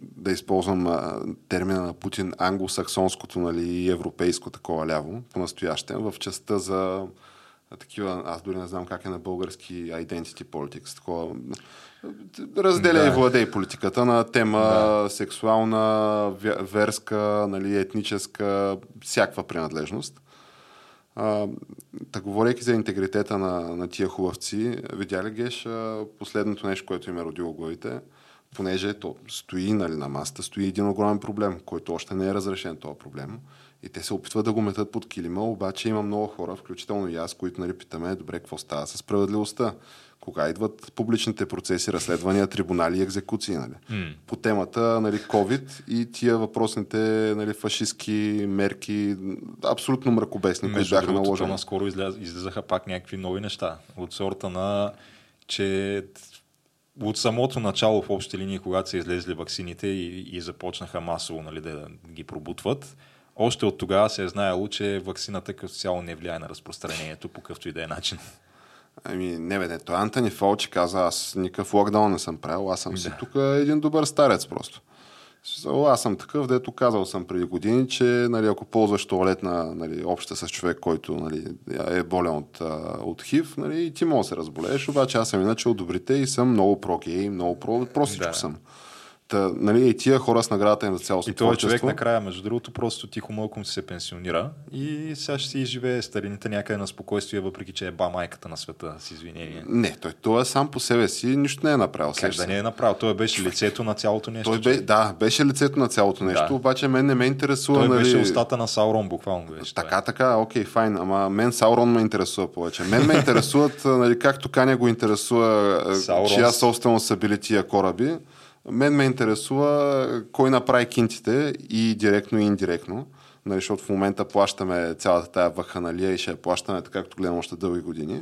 да използвам а, термина на Путин, англосаксонското нали, и европейско такова ляво, по-настоящем, в частта за такива, аз дори не знам как е на български identity politics, такова разделя да. и владей политиката на тема да. сексуална, верска, нали, етническа, всякаква принадлежност. А, та говорейки за интегритета на, на тия хубавци, видя ли Геш последното нещо, което им е родило главите? Понеже то стои нали, на масата, стои един огромен проблем, който още не е разрешен този проблем. И те се опитват да го метат под килима, обаче има много хора, включително и аз, които нали, питаме, добре, какво става с справедливостта? Кога идват публичните процеси, разследвания, трибунали и екзекуции, нали? Mm. По темата, нали, COVID и тия въпросните, нали, фашистски мерки, абсолютно мракобесни, които бяха наложени. наскоро изляз, излизаха пак някакви нови неща. От сорта на, че от самото начало в общи линии, когато са излезли ваксините и, и започнаха масово нали, да ги пробутват, още от тогава се е знаело, че вакцината като цяло не влияе на разпространението по какъвто и да е начин. Ами, не бе, не. Той Антони Фолчи каза, аз никакъв локдаун не съм правил, аз съм да. си тук един добър старец просто. Аз съм такъв, дето казал съм преди години, че нали, ако ползваш туалетна нали, обща с човек, който нали, е болен от, от хив, нали, ти може да се разболееш, обаче аз съм иначе от добрите и съм много про-гей, много про, простичко да. съм. Та, нали, и тия хора с наградата им за цялото И този човек накрая, между другото, просто тихо мълком се пенсионира и сега ще си изживее старините някъде на спокойствие, въпреки че е ба майката на света, с извинение. Не, той, той е сам по себе си, нищо не е направил. Как да не е направил? Той беше лицето на цялото нещо. Той бе, да, беше лицето на цялото нещо, да. обаче мен не ме интересува. Той нали... беше устата на Саурон, буквално беше. Така, това. така, окей, файн, ама мен Саурон ме интересува повече. Мен ме интересуват, нали, както Каня го интересува, Саурон... чия собственост са били тия кораби. Мен ме интересува кой направи кинтите и директно и индиректно, нали, защото в момента плащаме цялата тая ваханалия и ще я плащаме така, както гледам още дълги години.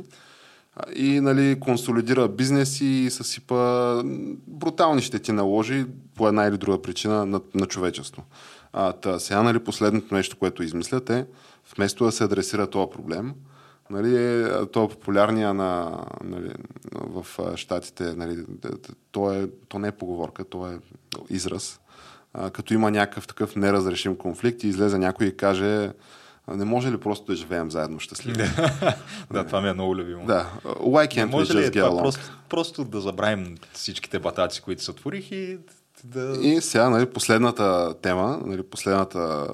И нали, консолидира бизнес и съсипа брутални ще ти наложи по една или друга причина на, на човечество. А, та, сега нали, последното нещо, което измислят е, вместо да се адресира този проблем, Нали, е, то е популярния на, нали, в щатите, нали, то, е, то не е поговорка, то е израз. А, като има някакъв такъв неразрешим конфликт и излезе някой и каже не може ли просто да живеем заедно щастливо? да, това ми е много любимо. Да. Why can't we just get along? Просто, просто да забравим всичките батаци, които се отворих и да... И сега, нали, последната тема, нали, последната,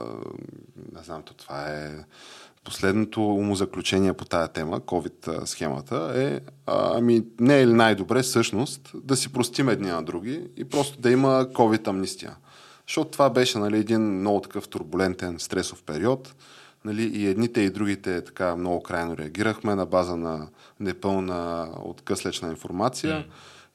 не знам, то това е последното умозаключение по тая тема, COVID схемата, е ами не е ли най-добре всъщност да си простим едни на други и просто да има COVID амнистия. Защото това беше нали, един много такъв турбулентен, стресов период. Нали, и едните и другите така много крайно реагирахме на база на непълна откъслечна информация. Mm.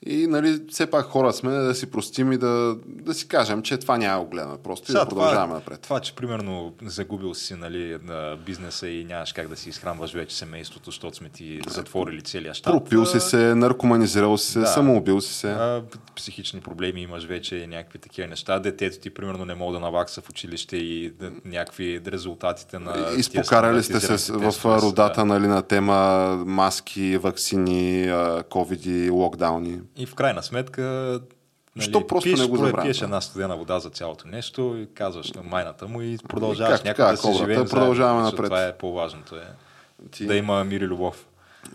И нали, все пак хора сме да си простим и да, да си кажем, че това няма го гледаме просто Сега, и да продължаваме това, напред. Това, че примерно загубил си нали, на бизнеса и нямаш как да си изхранваш вече семейството, защото сме ти затворили целия щат. Пропил си се, наркоманизирал си се, да, самоубил си се. А, психични проблеми имаш вече, някакви такива неща. Детето ти примерно не мога да навакса в училище и някакви резултатите на... Изпокарали сте се в родата да. нали, на тема маски, вакцини, ковиди, локдауни. И в крайна сметка Нали, Що просто пиеш, не го забравя? Пиеш една студена вода за цялото нещо и казваш на майната му и продължаваш някак да се живее. Продължаваме напред. Това е по-важното. Е. Ти... Да има мир и любов.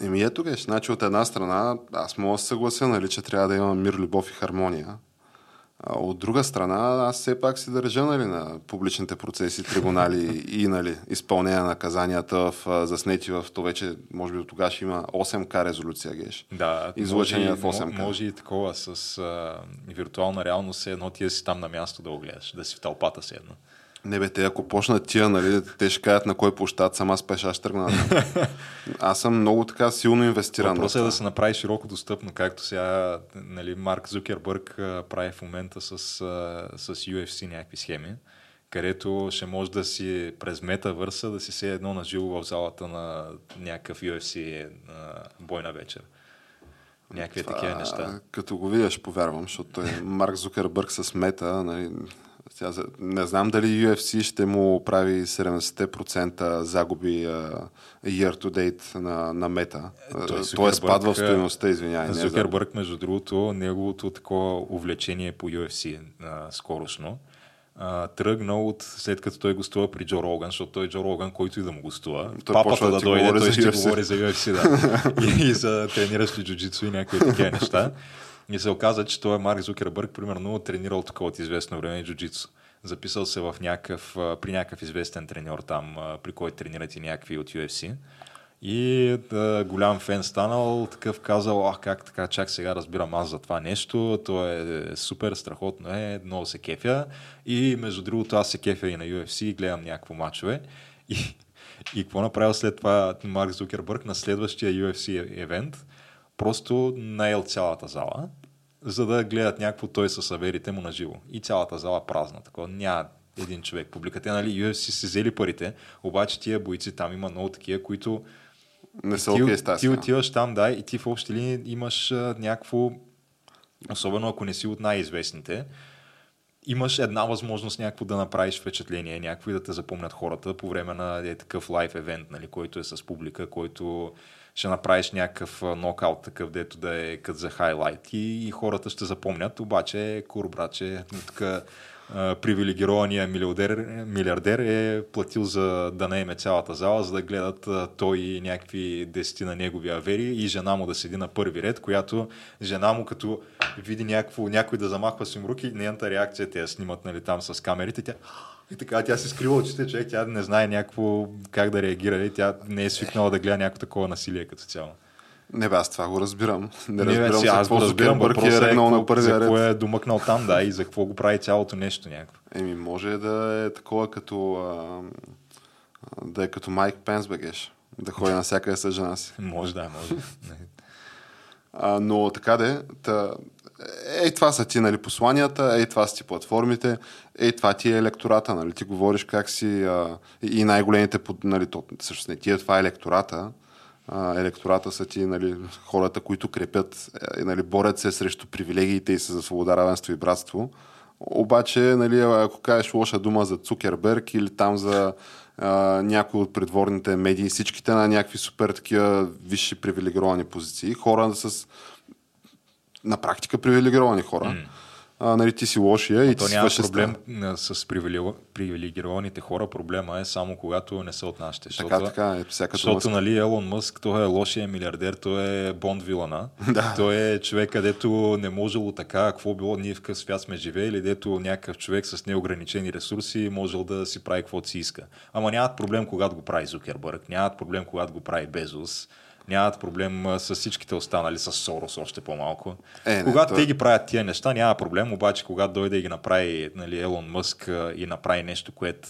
Еми ето геш, значи от една страна аз мога да се съглася, нали, че трябва да има мир, любов и хармония. От друга страна, аз все пак си държа нали, на публичните процеси, трибунали и нали, изпълнение на наказанията в, заснети в то вече, може би до тогава ще има 8К резолюция, геш. Да, излъчение в 8К. Може и такова с а, виртуална реалност, едно ти си там на място да го гледаш, да си в тълпата си едно. Не бе, те ако почнат тия, нали, те ще кажат на кой площад сама спеша ще тръгна. Аз съм много така силно инвестиран. Въпросът е да се направи широко достъпно, както сега нали, Марк Зукербърг прави в момента с, с UFC някакви схеми, където ще може да си през метавърса да си се едно на живо в залата на някакъв UFC бойна вечер. Някакви Това, такива неща. Като го видя, ще повярвам, защото е Марк Зукербърг с мета, нали, сега, не знам дали UFC ще му прави 70% загуби uh, year to date на, на мета. Е, той, Той е спад в стоеността, извинявай. Зукербърг, между другото, неговото такова увлечение по UFC uh, скорошно uh, тръгнал от след като той гостува при Джо Роган, защото той е Джо Роган, който и да му гостува. Той Папата да, да дойде, той ще говори за UFC, да. и, и за трениращи джуджицу и някакви такива неща. И се оказа, че той е Марк Зукербърг, примерно, тренирал такова от известно време джуджицу. Записал се в някакъв, при някакъв известен треньор там, при който тренират и някакви от UFC. И да, голям фен станал, такъв казал, ах как така, чак сега разбирам аз за това нещо, то е супер, страхотно е, много се кефя. И между другото аз се кефя и на UFC, гледам някакво мачове. И, и какво направил след това Марк Зукербърг на следващия UFC евент? Просто наел цялата зала, за да гледат някакво той със саверите му на живо. И цялата зала празна. Такова няма един човек. Публиката, нали, UFC си взели парите, обаче тия бойци там има много такива, които не са окей okay, Ти отиваш там, да, и ти в общи линии имаш а, някакво, особено ако не си от най-известните, имаш една възможност някакво да направиш впечатление, някакво и да те запомнят хората по време на е, такъв лайф евент, нали, който е с публика, който ще направиш някакъв нокаут такъв, дето да е кът за хайлайт. И, и хората ще запомнят, обаче кур, братче, тук привилегирования милиардер, милиардер е платил за да наеме цялата зала, за да гледат той и някакви десети на негови авери и жена му да седи на първи ред, която жена му като види някакво, някой да замахва си руки, нейната реакция, те я снимат нали, там с камерите, тя и така, тя се скрива очите, човек, тя не знае някакво как да реагира и тя не е свикнала да гледа някакво такова насилие като цяло. Не бе, аз това го разбирам. Не, не разбирам бе, аз го разбирам, Бърки е регнал на първия ред. За е домъкнал там, да, и за какво го прави цялото нещо някакво. Еми, може да е такова като... А, да е като Майк Пенс, бегеш. Да ходи на всяка с жена си. Може, да, може. а, но така де, та, ей това са ти нали, посланията, ей това са ти платформите, ей това ти е електората, нали, ти говориш как си а, и най-големите, нали, то, всъщност не ти е това е електората, а, електората са ти нали, хората, които крепят, е, нали, борят се срещу привилегиите и са за свобода, равенство и братство. Обаче, нали, ако кажеш лоша дума за Цукерберг или там за а, някои от предворните медии, всичките на някакви супер такива висши привилегировани позиции, хора с на практика привилегировани хора. Mm а, нали, ти си лошия и ти си няма проблем с привилегированите хора. Проблема е само когато не са от нашите. Защото, така, така. Е, всяка защото нали, Елон Мъск, той е лошия милиардер, той е Бонд Вилана. да. Той е човек, където не можело така, какво било, ние в къс свят сме живеели, дето някакъв човек с неограничени ресурси можел да си прави каквото си иска. Ама нямат проблем, когато го прави Зукербърг, нямат проблем, когато го прави Безус нямат проблем с всичките останали, с Сорос още по-малко. Е, не, когато то... те ги правят тия неща, няма проблем, обаче когато дойде и ги направи нали, Елон Мъск и направи нещо, което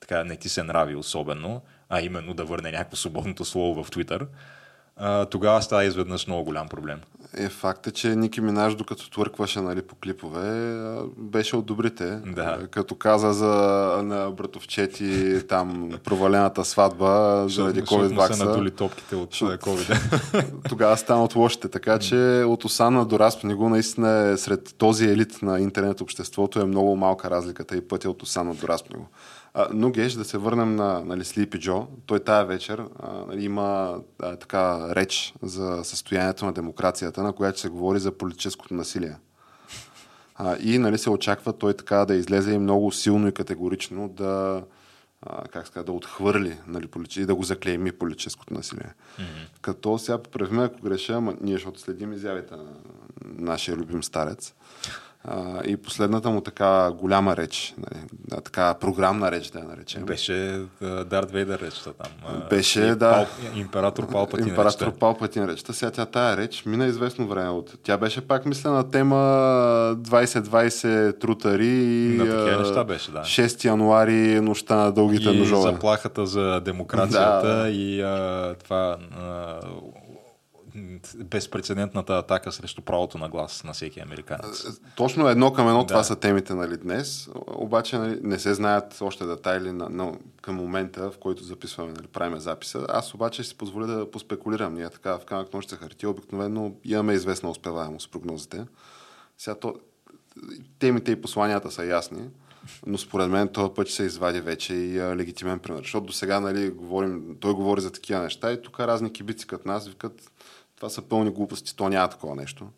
така не ти се нрави особено, а именно да върне някакво свободното слово в Твитър, тогава става изведнъж много голям проблем. Е, факт е, че Ники Минаж, докато твъркваше нали, по клипове, беше от добрите. Да. Като каза за на братовчети там провалената сватба заради COVID вакса. се надули топките от COVID. Тогава стана от лошите. Така че от Осана до Распниго наистина е сред този елит на интернет обществото е много малка разликата и пътя от Осана до Распниго. А, но Геш, да се върнем на нали, Sleepy Джо. Той тая вечер а, нали, има а, така реч за състоянието на демокрацията, на която се говори за политическото насилие. А, и нали, се очаква той така да излезе и много силно и категорично да, а, как ска, да отхвърли нали, и да го заклейми политическото насилие. Mm-hmm. Като сега поправим, ако греша, ама ние, защото следим изявите на нашия любим старец, а, и последната му така голяма реч, нали, така програмна реч, да я наречем. Беше Дарт Вейдер речта там. Беше, да. Пал, император Палпатин Император речта. Палпатин речта. Сега тя тая реч мина известно време от... Тя беше пак, мисля, на тема 2020 трутари и... На такива неща беше, да. 6 януари, нощта на дългите и ножове. заплахата за демокрацията да. и а, това а, безпредседентната атака срещу правото на глас на всеки американец. Точно едно към едно да. това са темите нали, днес, обаче нали, не се знаят още детайли на, на, към момента, в който записваме, нали, правиме записа. Аз обаче си позволя да поспекулирам. Ние така в камък нощ хартия, обикновено имаме известна успеваемост с прогнозите. Сега то, темите и посланията са ясни, но според мен този път се извади вече и а, легитимен пример. Защото до сега нали, говорим, той говори за такива неща и тук разни кибици като нас викат това са пълни глупости, то няма такова нещо.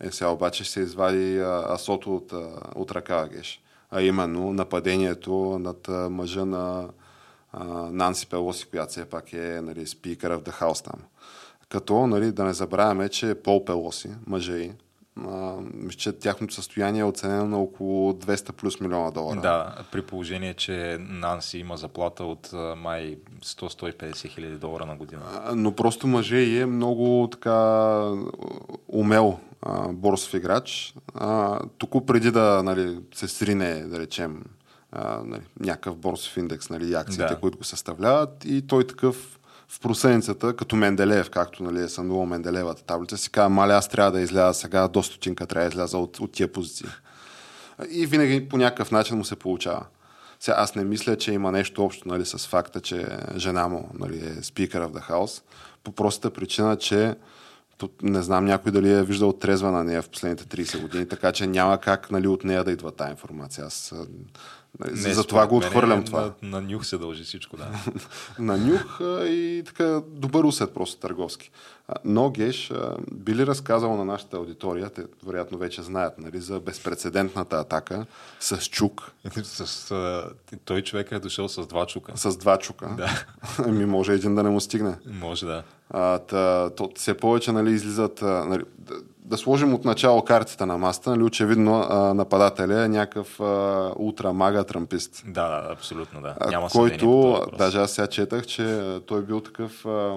Е, сега обаче се извади а, асото от, а, от ръка Геш. А именно нападението над а, мъжа на а, Нанси Пелоси, която все пак е нали, спикъра в The House там. Като нали, да не забравяме, че Пол Пелоси, мъжа и, мисля, че тяхното състояние е оценено на около 200 плюс милиона долара. Да, при положение, че Нанси има заплата от май 100-150 хиляди долара на година. Но просто мъже и е много така умел борсов играч. Тук преди да нали, се срине, да речем, нали, някакъв борсов индекс, нали, акциите, да. които го съставляват и той такъв в просеницата, като Менделеев, както нали, е сънувал Менделеевата таблица, си казва, маля, аз трябва да изляза сега, до стотинка трябва да изляза от, от тия позиции. И винаги по някакъв начин му се получава. Сега аз не мисля, че има нещо общо нали, с факта, че жена му нали, е спикър в The House, по простата причина, че не знам някой дали е виждал трезва на нея в последните 30 години, така че няма как нали, от нея да идва тази информация. Аз не, за това го отхвърлям е, това. На, на нюх се дължи всичко, да. на нюх а, и така добър усет просто търговски. А, но Геш а, би ли разказал на нашата аудитория, те вероятно вече знаят, нали, за безпредседентната атака с чук. с, а, той човек е дошъл с два чука. С два чука? Да. Ами може един да не му стигне. Може да. А, та, то, все повече нали, излизат... Нали, да сложим от начало картите на маста. Нали, очевидно а, нападателя е някакъв а, ултрамага трампист. Да, да, абсолютно да. Няма който, даже аз сега четах, че той бил такъв... А,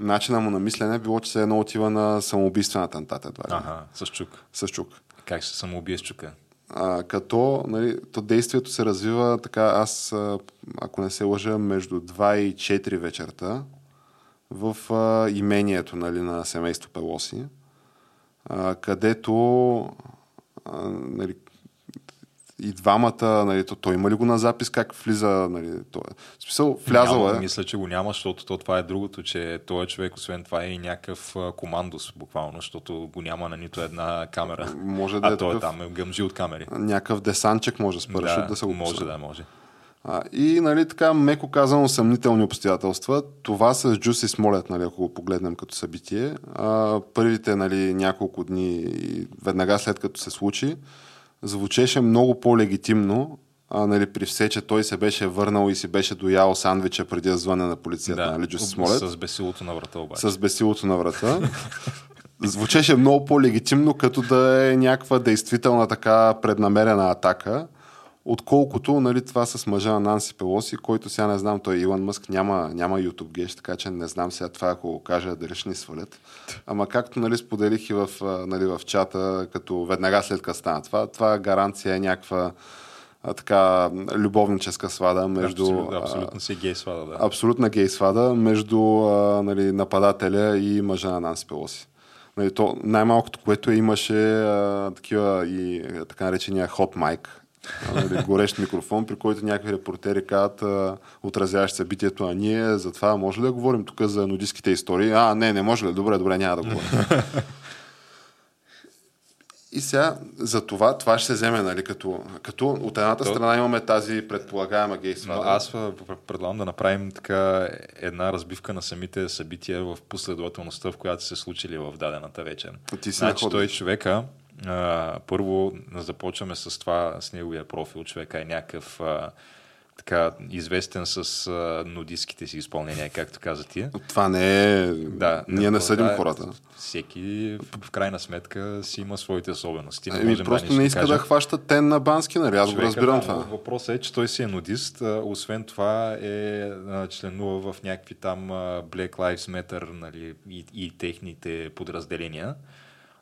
начина му на мислене било, че се едно отива на самоубийствен атентат. Едва ага, с чук. С чук. Как ще се самоубие с чука? А, като нали, то действието се развива така, аз, ако не се лъжа, между 2 и 4 вечерта в а, имението нали, на семейство Пелоси а, където а, нали, и двамата, нали, то, той има ли го на запис, как влиза, нали, то, смисъл, влязал няма, е. Мисля, че го няма, защото то, това е другото, че той е човек, освен това е и някакъв командос, буквално, защото го няма на нито една камера. Може да а е той е там, е гъмжи от камери. Някакъв десанчик може с парашут да, да се го Може, да, може. И, нали, така, меко казано, съмнителни обстоятелства. Това с Джуси Смолет, нали, ако го погледнем като събитие. А, първите, нали, няколко дни, веднага след като се случи, звучеше много по-легитимно, а, нали, при все, че той се беше върнал и си беше доял сандвича преди да звъне на полицията, да, нали, Джуси Смолет. С бесилото на врата обаче. С бесилото на врата. Звучеше много по-легитимно, като да е някаква действителна така преднамерена атака отколкото нали, това с мъжа на Нанси Пелоси, който сега не знам, той Илон Мъск няма, няма YouTube геш, така че не знам сега това, ако го кажа, дали ще ни свалят. Ама както нали, споделих и в, нали, в чата, като веднага след като стана това, това гаранция е някаква а, така любовническа свада между... Абсолютно, абсолютно си гей свада, да. Абсолютна гей свада между а, нали, нападателя и мъжа на Нанси Пелоси. Нали, то най-малкото, което имаше а, такива и така наречения хот майк, нали, горещ микрофон, при който някакви репортери казват, отразяващи събитието, а ние за това може ли да говорим тук за нудистските истории? А, не, не може ли? Добре, добре, няма да говорим. И сега за това, това ще се вземе, нали, като, като от едната То... страна имаме тази предполагаема гей свада. Аз предлагам да направим така една разбивка на самите събития в последователността, в която се случили в дадената вечер. Ти си значи, той човека, а, първо започваме с това, с неговия профил. Човека е някакъв а, така известен с а, нудистските си изпълнения, както каза ти. Това не е... Да, Ние не съдим да, хората. Всеки в крайна сметка си има своите особености. Не Еми, просто да не иска да хваща тен на бански, нали? Аз го разбирам това. Въпросът е, че той си е нудист. Освен това е членува в някакви там Black Lives Matter нали, и, и техните подразделения.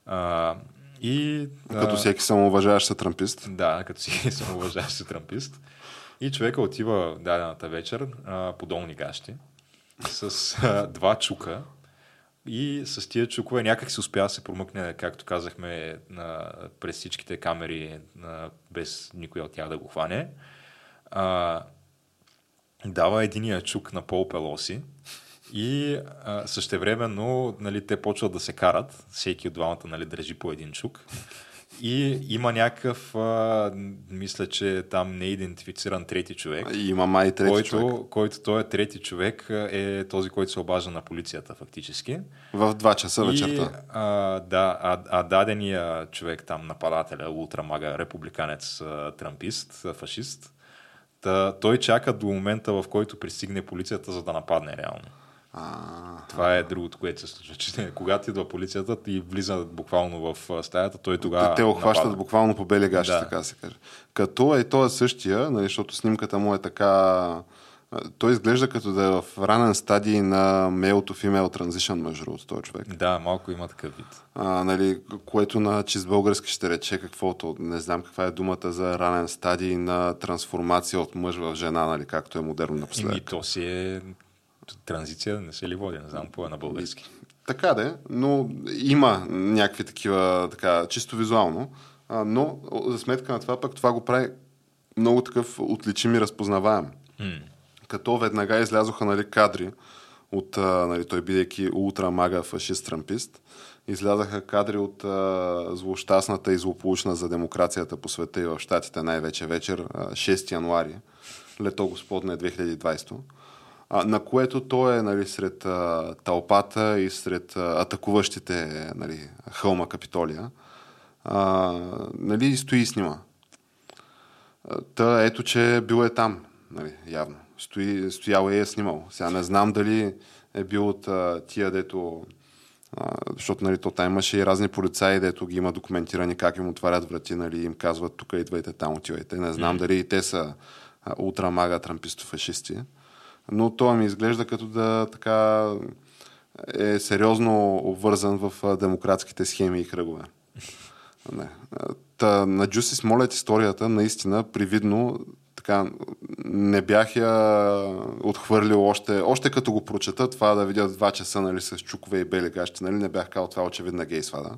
А, и, като всеки самоуважаващ се трампист. Да, като всеки самоуважаващ се трампист. И човека отива дадената вечер а, по долни гащи с а, два чука и с тия чукове някак се успя да се промъкне, както казахме, на, през всичките камери, на, без никой от тях да го хване. А, дава единия чук на Пол Пелоси и а, същевременно нали, те почват да се карат. Всеки от двамата нали, държи по един чук. И има някакъв, а, мисля, че там не е идентифициран трети човек. И има май трети който, човек. Който той е трети човек, е този, който се обажда на полицията фактически. В 2 часа вечерта. И, а, да, а, а дадения човек там, нападателя, ултрамага, републиканец, трампист, фашист, та, той чака до момента, в който пристигне полицията, за да нападне реално. А, Това е другото, което се случва. Че, когато идва полицията и влиза буквално в стаята, той тогава. Те охващат буквално по бели гащи, да. така се каже. Като е той е същия, нали, защото снимката му е така. Той изглежда като да е в ранен стадий на male to female transition, между другото, този човек. Да, малко има такъв вид. А, нали, което на чист български ще рече каквото. Не знам каква е думата за ранен стадий на трансформация от мъж в жена, нали, както е модерно напоследък. И то си е транзиция не се ли води, не знам по е на български. Така да, но има някакви такива, така, чисто визуално, а, но за сметка на това пък това го прави много такъв отличим и разпознаваем. Mm. Като веднага излязоха нали, кадри от, а, нали, той бидейки ултрамага фашист трампист, излязаха кадри от а, злощастната и злополучна за демокрацията по света и в Штатите най-вече вечер, а, 6 януари, лето господне 2020 а, на което той е нали, сред а, тълпата и сред а, атакуващите нали, хълма Капитолия. А, нали, стои и снима. Та ето, че бил е там, нали, явно. Стои, стоял и е снимал. Сега не знам дали е бил от а, тия, дето а, защото нали, то там имаше и разни полицаи, дето ги има документирани как им отварят врати, нали, им казват тук идвайте, там отивайте. Не знам mm. дали и те са ултрамага трамписто-фашисти но това ми изглежда като да така е сериозно обвързан в демократските схеми и кръгове. Не. Та, на Джусис молят историята наистина привидно така, не бях я отхвърлил още, още като го прочета това да видя два часа нали, с чукове и бели гащи, нали, не бях казал това очевидна гей свада.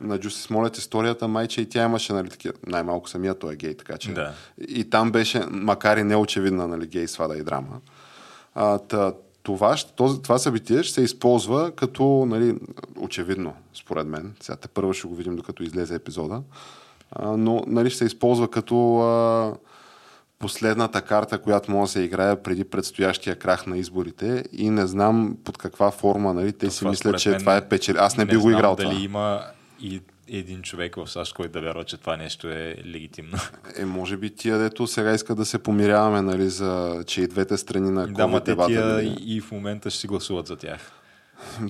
На Джусис молят историята, майче и тя имаше нали, такива, най-малко самия той е гей, така че. Да. И там беше, макар и неочевидна нали, гей свада и драма. А, та, това, този, това събитие ще се използва като, нали, очевидно, според мен, сега те първо ще го видим докато излезе епизода, а, но нали, ще се използва като а, последната карта, която може да се играе преди предстоящия крах на изборите и не знам под каква форма, нали, те си мислят, че това е печели. Аз не, не би го играл дали това. има и един човек в САЩ, който да вярва, че това нещо е легитимно. Е, може би тия, дето сега иска да се помиряваме, нали, за, че и двете страни на COVID да, дебата. Тия нали? и в момента ще си гласуват за тях.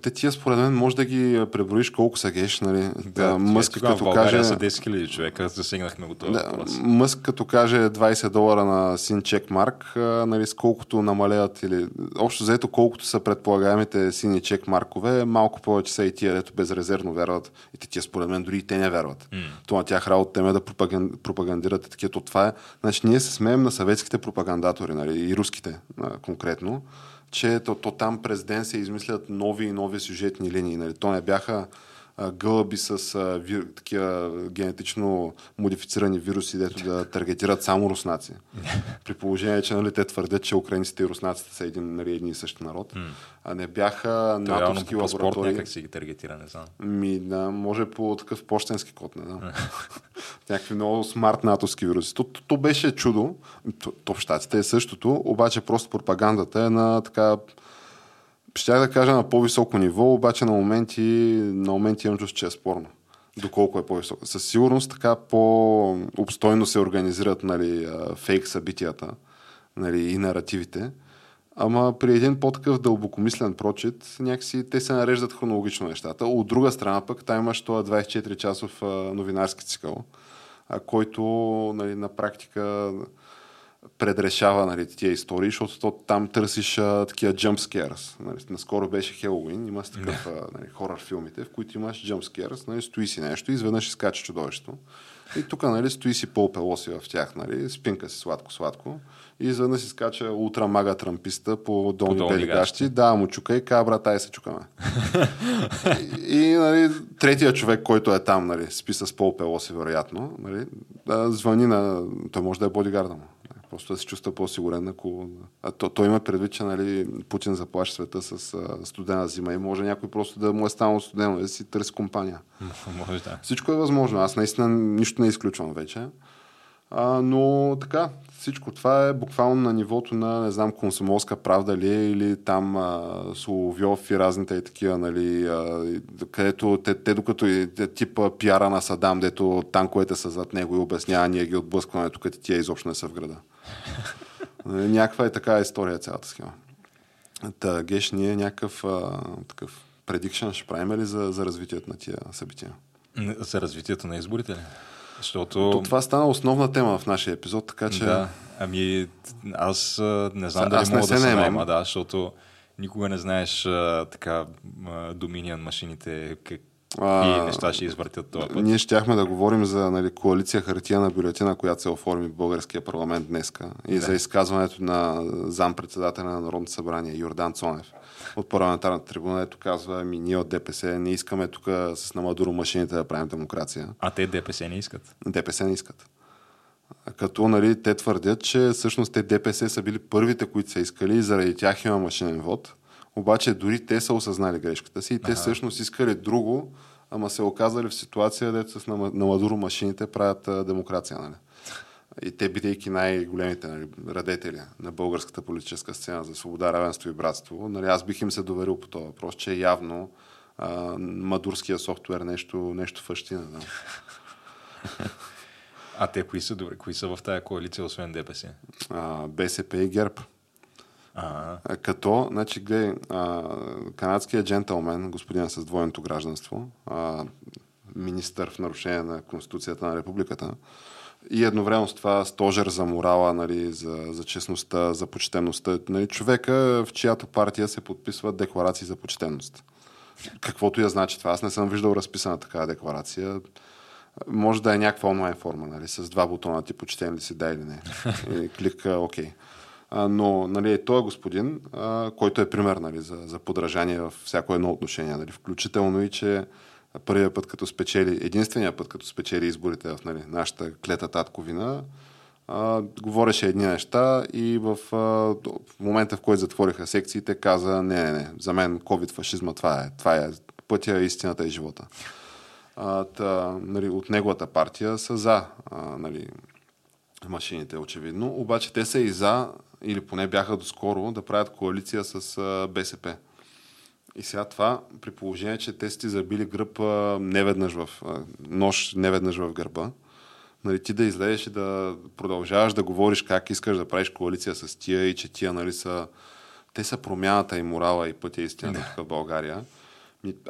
Те тия според мен може да ги преброиш колко са геш, нали? Да, Мъск като каже... са 10 000 човека, засегнахме го това да, Мъск като каже 20 долара на син чек марк, нали, сколкото намаляват или общо заето колкото са предполагаемите сини чек маркове, малко повече са и тия, дето безрезервно вярват. И те тия според мен дори и те не вярват. Mm. Това на тях работа е да пропагандират такива. То това е. Значи ние се смеем на съветските пропагандатори, нали, и руските конкретно че то, то там през ден се измислят нови и нови сюжетни линии. Нали? То не бяха гълъби с а, вир, такива генетично модифицирани вируси, дето да таргетират само руснаци. При положение, че нали, те твърдят, че украинците и руснаците са един, нали, един и същи народ. Mm. А не бяха То натовски по лаборатории. някак си ги таргетира, не знам. Ми, да, може по такъв почтенски код, не знам. Някакви много смарт натовски вируси. То, то, то беше чудо. То, то в щатите е същото, обаче просто пропагандата е на така Щях да кажа на по-високо ниво, обаче на моменти, на моменти имам чувство, че е спорно. Доколко е по-високо. Със сигурност така по-обстойно се организират нали, фейк събитията нали, и наративите. Ама при един по-такъв дълбокомислен прочит, някакси те се нареждат хронологично нещата. От друга страна пък, там имаш това 24-часов новинарски цикъл, който нали, на практика предрешава нали, тия истории, защото то, там търсиш а, такива jump scares. Нали. Наскоро беше Хелоуин, има такъв yeah. нали, хорър филмите, в които имаш jump scares, нали, стои си нещо и изведнъж изкача чудовището. И тук нали, стои си Пол Пелоси в тях, нали, спинка си сладко-сладко и изведнъж си скача ултра мага трамписта по долни, по гащи. Да, му чука и казва, брат, ай се чукаме. и, и нали, третия човек, който е там, нали, спи с Пол Пелоси, вероятно, нали, да, звъни на... Той може да е бодигарда му. Просто да се чувства по-сигурен, ако... А то, той има предвид, че нали, Путин заплаши света с а, студена зима и може някой просто да му е станало студено, да си търси компания. може да. Всичко е възможно. Аз наистина нищо не изключвам вече. А, но така, всичко това е буквално на нивото на, не знам, консумолска правда ли е, или там а, Соловьов и разните и такива, нали, а, където те, те докато и типа пиара на Садам, дето танковете са зад него и обяснява, ние ги отблъскваме, тук тия изобщо не са в града. Нали, някаква е така история цялата схема. Та, Геш, ние някакъв а, такъв предикшн ще правим ли за, за развитието на тия събития? За развитието на изборите ли? Защото... То, това стана основна тема в нашия епизод, така че... Да, ами аз не знам дали мога да се наема, да, защото никога не знаеш а, така доминион машините как, а, и неща ще извъртят това път. Ние щяхме да говорим за нали, коалиция хартия на бюлетина, която се оформи в българския парламент днеска и да. за изказването на зам-председателя на Народното събрание Йордан Цонев от парламентарната трибуна, ето казва, ми ние от ДПС не искаме тук с намадуро машините да правим демокрация. А те ДПС не искат? ДПС не искат. Като нали, те твърдят, че всъщност те ДПС са били първите, които са искали и заради тях има машинен вод. Обаче дори те са осъзнали грешката си и те ага. всъщност искали друго, ама се оказали в ситуация, дето с намадуро машините правят демокрация. Нали? И те, бидейки най-големите нали, радетели на българската политическа сцена за свобода, равенство и братство, нали, аз бих им се доверил по този въпрос, че явно а, мадурския софтуер нещо, нещо фъщина. Да. А те кои са, добре, кои са в тая коалиция, освен ДПС? А, БСП и ГЕРБ. А, Като, значи, гледай, канадският джентълмен, господин с двойното гражданство, а, министър в нарушение на Конституцията на републиката, и едновременно с това стожер за морала, нали, за, за честността, за почтеността. Нали, човека, в чиято партия се подписват декларации за почтеност. Каквото я значи това. Аз не съм виждал разписана такава декларация. Може да е някаква онлайн форма, нали, с два бутона ти почтен ли си, да или не. И клика ОК. Okay. Но нали, той е господин, който е пример нали, за, за подражание в всяко едно отношение. Нали, включително и, че първия път като спечели, единствения път като спечели изборите в нали, нашата клета татковина, а, говореше едни неща и в, а, в момента, в който затвориха секциите, каза, не, не, не, за мен COVID-фашизма това е, това е пътя, истината и живота. А, та, нали, от неговата партия са за а, нали, машините, очевидно, обаче те са и за, или поне бяха доскоро, да правят коалиция с а, БСП. И сега това, при положение, че те сте забили гръб неведнъж в нож, неведнъж в гърба, нали, ти да излезеш и да продължаваш да говориш как искаш да правиш коалиция с тия и че тия нали, са те са промяната и морала и пътя истината в България.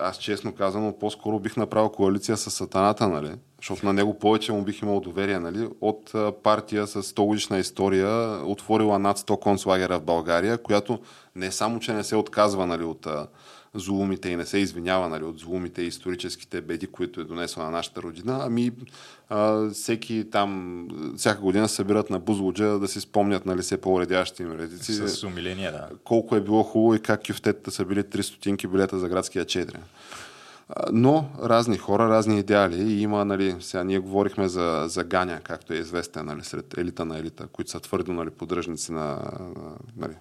Аз честно казано, по-скоро бих направил коалиция с сатаната, нали? Защото на него повече му бих имал доверие, нали? От партия с 100 годишна история, отворила над 100 концлагера в България, която не само, че не се отказва, нали, от злумите и не се извинява нали, от злумите и историческите беди, които е донесла на нашата родина, ами а, всеки там, всяка година събират на Бузлуджа да си спомнят нали, все по-уредящи им редици. С умиление, да. Колко е било хубаво и как кюфтетата са били 300 стотинки билета за градския 4. Но разни хора, разни идеали и има, нали, сега ние говорихме за, за Ганя, както е известен нали, сред елита на елита, които са твърдо нали, поддръжници на нали,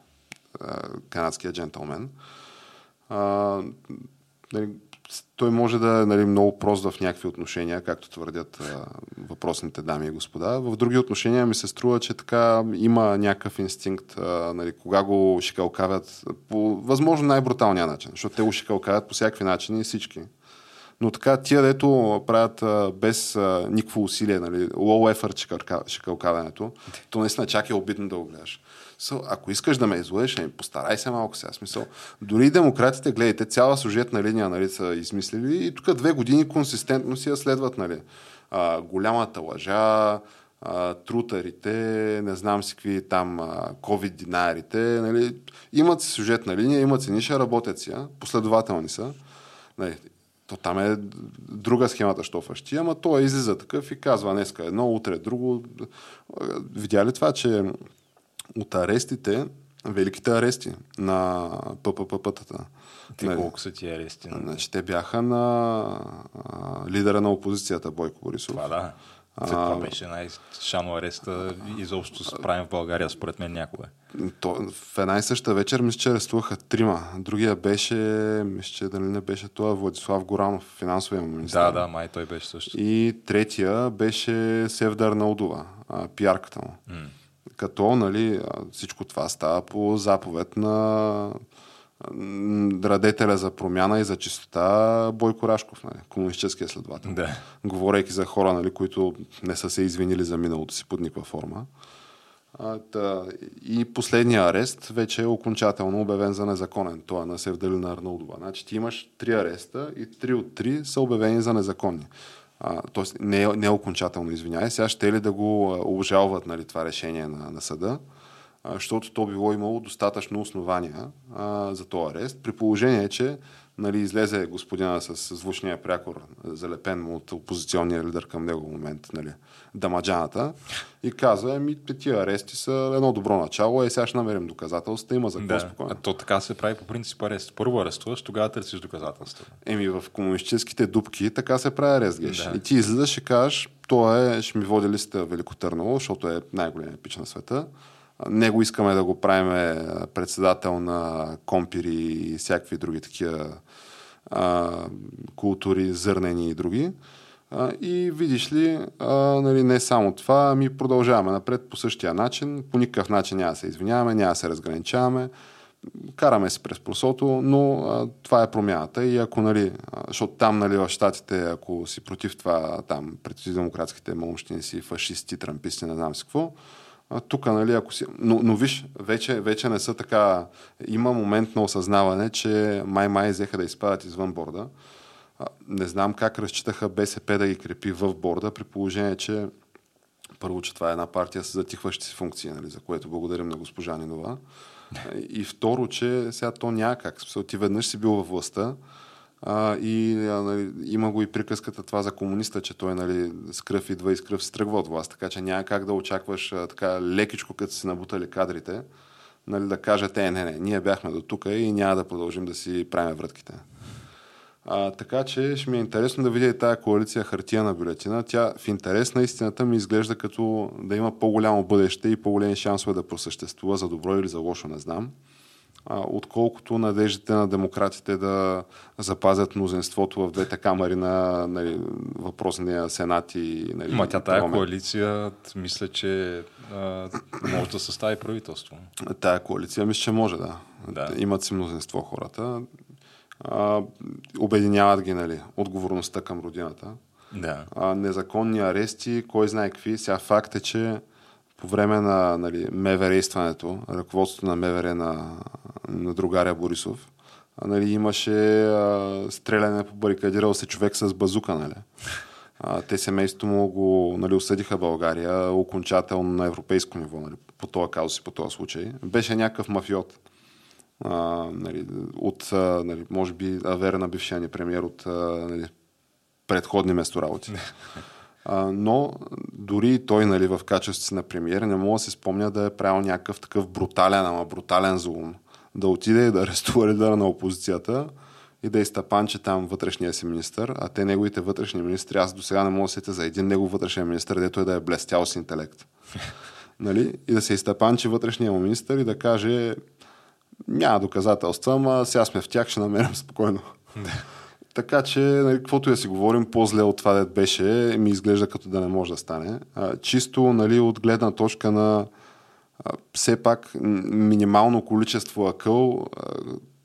канадския джентълмен а, нали, той може да е нали, много прост в някакви отношения, както твърдят а, въпросните дами и господа. В други отношения ми се струва, че така има някакъв инстинкт, а, нали, кога го шикалкавят по възможно най-бруталния начин, защото те го шикалкавят по всякакви начини всички. Но така, тия, дето правят а, без а, никакво усилие, нали, low effort шикалкаването, то наистина чак е обидно да го гледаш. So, ако искаш да ме излъжеш, ами, постарай се малко сега. Смисъл. Дори демократите, гледайте, цяла сюжетна линия нали, са измислили и тук две години консистентно си я следват. Нали. А, голямата лъжа, а, трутарите, не знам си какви там ковид-динарите. Нали. Имат си сюжетна линия, имат си ниша, работят си, последователни са. Нали. То там е друга схемата, що фащи, ама той излиза такъв и казва днеска едно, утре друго. Видя ли това, че от арестите, великите арести на ППП-тата. Те нали, колко са ти арести? Значи, те бяха на а, лидера на опозицията Бойко Борисов. Това да. Това беше най-шано ареста изобщо справим в България, според мен някога. То, в една и съща вечер мисля, че арестуваха трима. Другия беше, мисля, че дали не беше това, Владислав Горанов, финансовия министр. Да, да, май той беше също. И третия беше Севдар Наудова, пиарката му. Mm като нали, всичко това става по заповед на радетеля за промяна и за чистота Бойко Рашков, нали, комунистическия следовател. Да. Говорейки за хора, нали, които не са се извинили за миналото си под никаква форма. А, та, и последния арест вече е окончателно обявен за незаконен. Това е на Севделина Арнаудова. Значи ти имаш три ареста и три от три са обявени за незаконни т.е. Не, е, не е окончателно, извинявай, сега ще ли да го обжалват нали, това решение на, на съда, защото то било имало достатъчно основания а, за този арест, при положение, че нали, излезе господина с звучния прякор, залепен от опозиционния лидер към него момент, нали, дамаджаната, и каза, ами тия арести са едно добро начало, е сега ще намерим доказателства, има за какво да. спокойно. То така се прави по принцип арест. Първо арестуваш, тогава търсиш доказателства. Еми в комунистическите дупки така се прави арест, геш. Да. И ти излизаш и кажеш, то е, ще ми води листа Велико Търново, защото е най-големия пич на света. Него искаме да го правим председател на компири и всякакви други такива а, култури, зърнени и други. А, и видиш ли, а, нали, не само това, ами продължаваме напред по същия начин. По никакъв начин няма да се извиняваме, няма да се разграничаваме. Караме се през просото, но а, това е промяната. И ако, нали, защото там, нали, в Штатите, ако си против това, там, преди демократските мощни си, фашисти, трамписти, не знам си какво, тук, нали, ако си... Но, но виж, вече, вече не са така... Има момент на осъзнаване, че май-май взеха да изпадат извън борда. Не знам как разчитаха БСП да ги крепи в борда, при положение, че първо, че това е една партия с затихващи си функции, нали, за което благодарим на госпожа Нинова. И второ, че сега то няма как. Ти веднъж си бил във властта, а, и а, нали, има го и приказката това за комуниста, че той нали, с кръв идва и с кръв се тръгва от власт. Така че няма как да очакваш а, така лекичко, като си набутали кадрите, нали, да кажете, е, не, не, ние бяхме до тук и няма да продължим да си правим вратките. А, така че ще ми е интересно да видя и тази коалиция хартия на бюлетина. Тя в интерес на истината ми изглежда като да има по-голямо бъдеще и по-големи шансове да просъществува за добро или за лошо, не знам отколкото надеждите на демократите да запазят мнозинството в двете камери на нали, въпросния сенат и нали, Ма тя тая коалиция, мисля, че а, може да състави правителство. Тая коалиция мисля, че може, да. да. Имат си мнозинство хората. А, обединяват ги, нали, отговорността към родината. Да. А, незаконни арести, кой знае какви. Сега факт е, че по време на нали, МВР ръководството на МВР на на другаря Борисов. Нали, имаше а, стреляне по барикадирал се човек с базука. Нали. А, те семейството му го нали, осъдиха България окончателно на европейско ниво нали, по този казус и по този случай. Беше някакъв мафиот. А, нали, от, а, нали, може би, авера на бившия ни премьер от а, нали, предходни местоработи. А, но дори и той нали, в качеството си на премиер не мога да се спомня да е правил някакъв такъв брутален, ама брутален злом. Да отиде и да арестува лидера на опозицията и да изтъпанче там вътрешния си министр, а те неговите вътрешни министри, аз до сега не мога да сетя за един негов вътрешен министр, дето е да е блестял с интелект. нали? И да се изтъпанчи вътрешния му министр и да каже няма доказателства, ама сега сме в тях, ще намерим спокойно. Така че, нали, каквото я си говорим, по-зле от това дет беше, ми изглежда като да не може да стане. А, чисто нали, от гледна точка на а, все пак минимално количество акъл, а,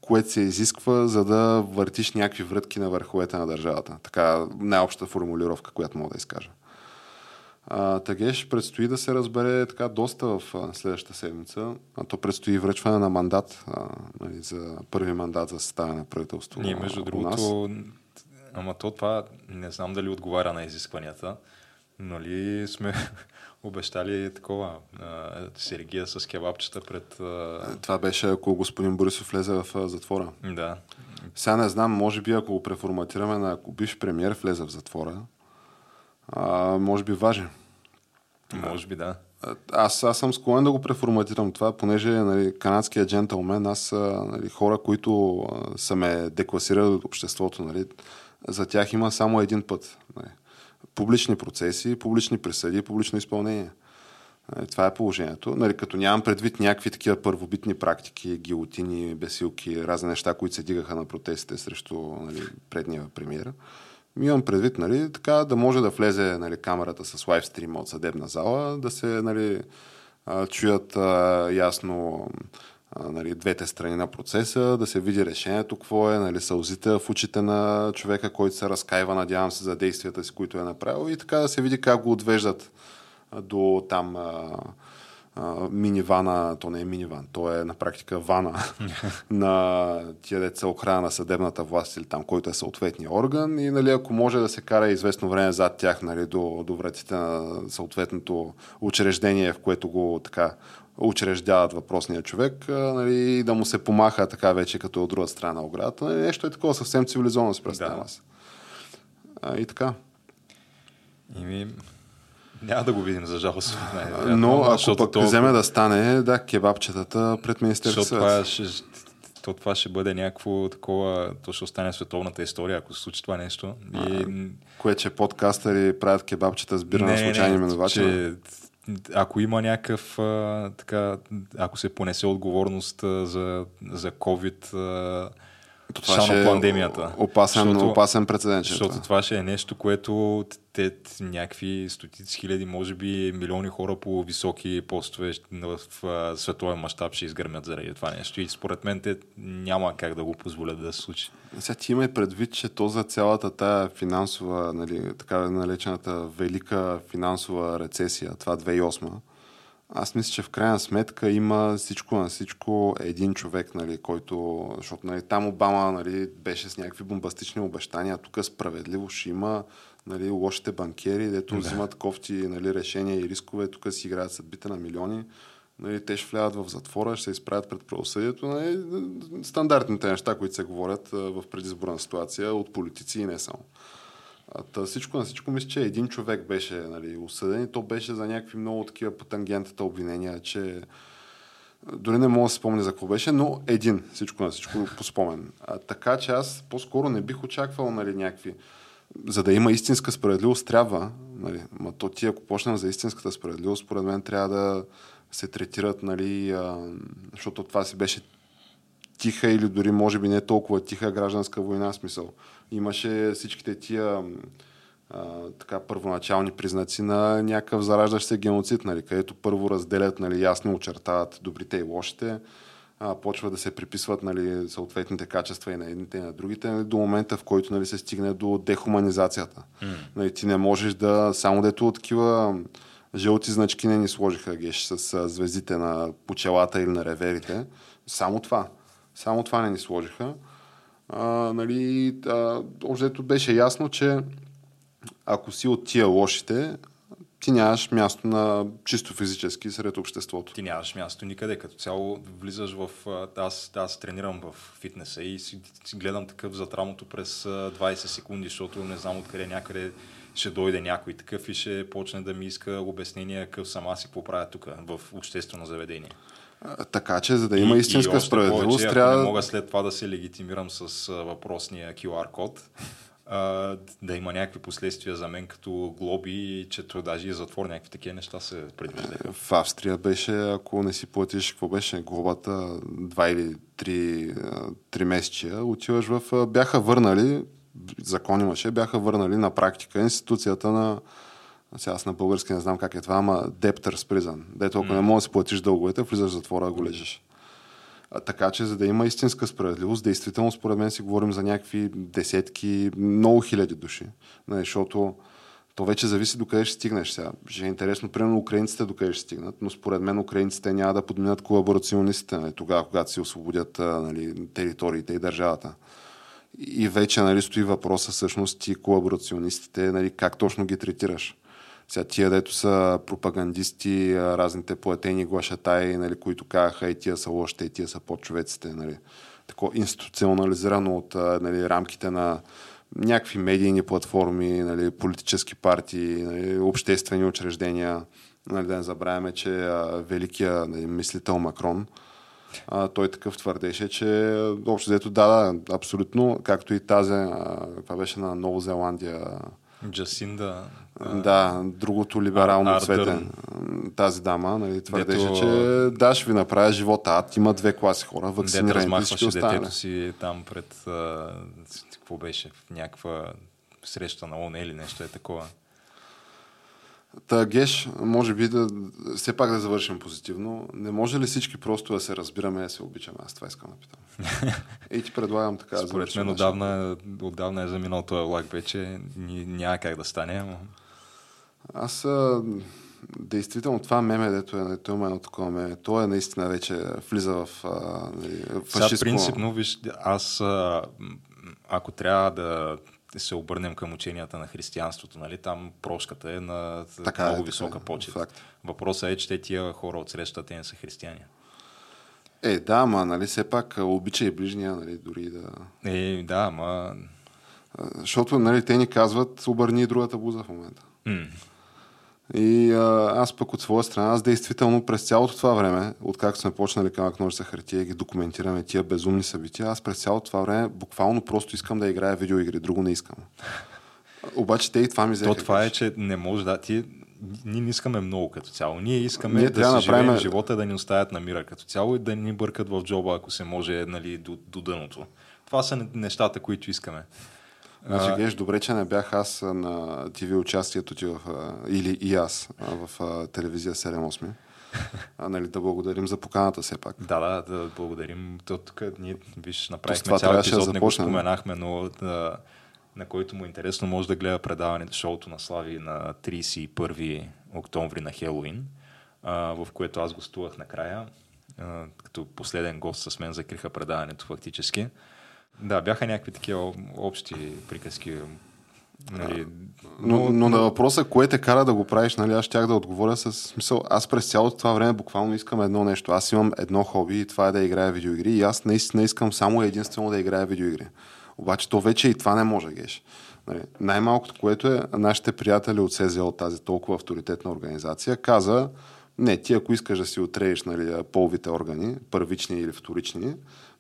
което се изисква, за да въртиш някакви врътки на върховете на държавата. Така най-обща формулировка, която мога да изкажа. А, Тагеш предстои да се разбере така доста в а, следващата седмица. А то предстои връчване на мандат а, нали, за първи мандат за съставяне на правителство. Ние, между другото, ама то това не знам дали отговаря на изискванията, но ли сме обещали такова а, сергия с кебабчета пред... А... Това беше ако господин Борисов влезе в а, затвора. Да. Сега не знам, може би ако го преформатираме на ако биш премьер влезе в затвора, а, може би важен. Може би да. Аз, аз съм склонен да го преформатирам това, понеже нали, канадският джентълмен, аз нали, хора, които са ме декласирали от обществото, нали, за тях има само един път. Нали. Публични процеси, публични присъди, публично изпълнение. Нали, това е положението. Нали, като нямам предвид някакви такива първобитни практики, гилотини, бесилки, разни неща, които се дигаха на протестите срещу нали, предния премиер. Имам предвид, нали, така да може да влезе нали, камерата с лайвстрима от съдебна зала, да се нали, чуят а, ясно нали, двете страни на процеса, да се види решението, какво е, нали, сълзите в очите на човека, който се разкаива, надявам се, за действията си, които е направил и така да се види как го отвеждат до там а, минивана, то не е миниван, то е на практика вана на тия деца охрана на съдебната власт или там, който е съответния орган и нали, ако може да се кара известно време зад тях нали, до, до вратите на съответното учреждение, в което го така учреждават въпросния човек, нали, и да му се помаха така вече като от друга страна на оградата. Нали, нещо е такова съвсем цивилизовано се представя да. И така. И ми, няма да го видим, за жалост. Не, Но ако пък то... вземе да стане, да, кебабчетата пред Министерството. Това ще, то това ще бъде някакво такова, то ще остане световната история, ако се случи това нещо. И... кое, че подкастъри правят кебабчета с бира на случайни именувачи? Че, ако има някакъв, а, така, ако се понесе отговорност а, за, за COVID, а, това ще е пандемията. Опасен, защото, опасен прецедент. Защото това. това ще е нещо, което те някакви стотици хиляди, може би милиони хора по високи постове в световен мащаб ще изгърмят заради това нещо. И според мен те няма как да го позволят да се случи. Сега ти има предвид, че то за цялата тая финансова, нали, така наречената велика финансова рецесия, това 2008 аз мисля, че в крайна сметка има всичко на всичко един човек, нали, който, защото нали, там Обама нали, беше с някакви бомбастични обещания, а тук справедливо ще има нали, лошите банкери, дето да. взимат кофти нали, решения и рискове, тук си играят съдбите на милиони. Нали, те ще влядат в затвора, ще се изправят пред правосъдието. Нали, стандартните неща, които се говорят в предизборна ситуация от политици и не само. Та всичко на всичко мисля, че един човек беше нали, осъден и то беше за някакви много такива по тангентата обвинения, че дори не мога да спомня за какво беше, но един, всичко на всичко по спомен. Така че аз по-скоро не бих очаквал нали, някакви... За да има истинска справедливост, трябва, нали, ма то ти ако почнем за истинската справедливост, според мен трябва да се третират, нали, а, защото това си беше тиха или дори може би не толкова тиха гражданска война, смисъл имаше всичките тия а, така, първоначални признаци на някакъв зараждащ се геноцид, нали, където първо разделят, нали, ясно очертават добрите и лошите, а, почва да се приписват нали, съответните качества и на едните и на другите, нали, до момента в който нали, се стигне до дехуманизацията. Mm. Нали, ти не можеш да, само дето от такива жълти значки не ни сложиха геш с звездите на почелата или на реверите, само това. Само това не ни сложиха. Нали, а, беше ясно, че ако си от тия лошите, ти нямаш място на чисто физически сред обществото. Ти нямаш място никъде. Като цяло влизаш в... Аз, аз тренирам в фитнеса и си, си гледам такъв зад рамото през 20 секунди, защото не знам откъде някъде ще дойде някой такъв и ще почне да ми иска обяснение какъв сама си поправя тук в обществено заведение. Така че, за да има истинска и справедливост, повече, трябва... не мога след това да се легитимирам с въпросния QR код, да има някакви последствия за мен като глоби, че то даже и затвор, някакви такива неща се предвиждаха. В Австрия беше, ако не си платиш, какво беше, глобата 2 или 3, 3 месечия, отиваш в... Бяха върнали, закон имаше, бяха върнали на практика институцията на сега аз на български не знам как е това, ама Debtors Prison. Дето ако mm. не можеш да си платиш дълговете, влизаш в затвора, го лежиш. А, така че, за да има истинска справедливост, действително, според мен си говорим за някакви десетки, много хиляди души. Нали, защото то вече зависи до къде ще стигнеш сега. Ще е интересно, примерно, украинците до къде ще стигнат, но според мен украинците няма да подминат колаборационистите нали, тогава, когато си освободят нали, териториите и държавата. И вече нали, стои въпроса всъщност ти колаборационистите, нали, как точно ги третираш. Сега тия, дето са пропагандисти, разните платени глашатаи, нали, които казаха и тия са лошите, и тия са подчовеците. Нали. Тако институционализирано от нали, рамките на някакви медийни платформи, нали, политически партии, нали, обществени учреждения. Нали, да не забравяме, че а, великия нали, мислител Макрон, а, той такъв твърдеше, че общо взето да, да, абсолютно, както и тази, а, това беше на Нова Зеландия, Джасинда. Да, другото либерално а, цвете. Тази дама нали, твърдеше, Дето... че да, ще ви направя живота. Ад има две класи хора, вакцинирани всички останали. детето си там пред... А, какво беше? В някаква среща на ОНЕ или нещо е такова. Та, Геш, може би да все пак да завършим позитивно. Не може ли всички просто да се разбираме и да се обичаме? Аз това искам да питам. И ти предлагам така Според мен отдавна, отдавна е заминал този лак вече. Няма как да стане. Но... Аз а, действително това меме, дето е, дето има едно такова меме, то е наистина вече влиза в нали, фашистко... Сега принципно, виж, аз ако трябва да се обърнем към ученията на християнството, нали? там прошката е на така много е, висока така, е, почет. Факт. Въпросът е, че те тия хора от срещата те не са християни. Е, да, ма, нали, все пак обича и ближния, нали, дори да... Е, да, ма... Защото, нали, те ни казват, обърни другата буза в момента. Mm. И а, аз пък от своя страна, аз действително през цялото това време, откакто сме почнали камък ножица хартия и ги документираме тия безумни събития, аз през цялото това време буквално просто искам да играя видеоигри, друго не искам. Обаче те и това ми взеха. То това е, че не може да ти ние не искаме много като цяло. Ние искаме ние да си направим... живеем живота, да ни оставят на мира като цяло и да ни бъркат в джоба, ако се може, нали, до, до дъното. Това са нещата, които искаме. Значи, гледаш, добре, че не бях аз на ТВ участието ти в, или и аз в телевизия 7-8. А, нали, да благодарим за поканата все пак. Да, да, да благодарим. То, тук ние, виж, направихме цял епизод, да не го споменахме, но да, на който му е интересно, може да гледа предаването шоуто на Слави на 31 октомври на Хелоуин, а, в което аз гостувах накрая. А, като последен гост с мен закриха предаването фактически. Да, бяха някакви такива общи приказки. Нали, но, но, но на въпроса, кое те кара да го правиш, нали, аз щях да отговоря с смисъл. Аз през цялото това време буквално искам едно нещо. Аз имам едно хоби и това е да играя видеоигри. И аз наистина искам само единствено да играя видеоигри. Обаче то вече и това не може, геш. Нали, най-малкото, което е, нашите приятели от СЗО, тази толкова авторитетна организация, каза, не, ти ако искаш да си отрееш нали, половите органи, първични или вторични,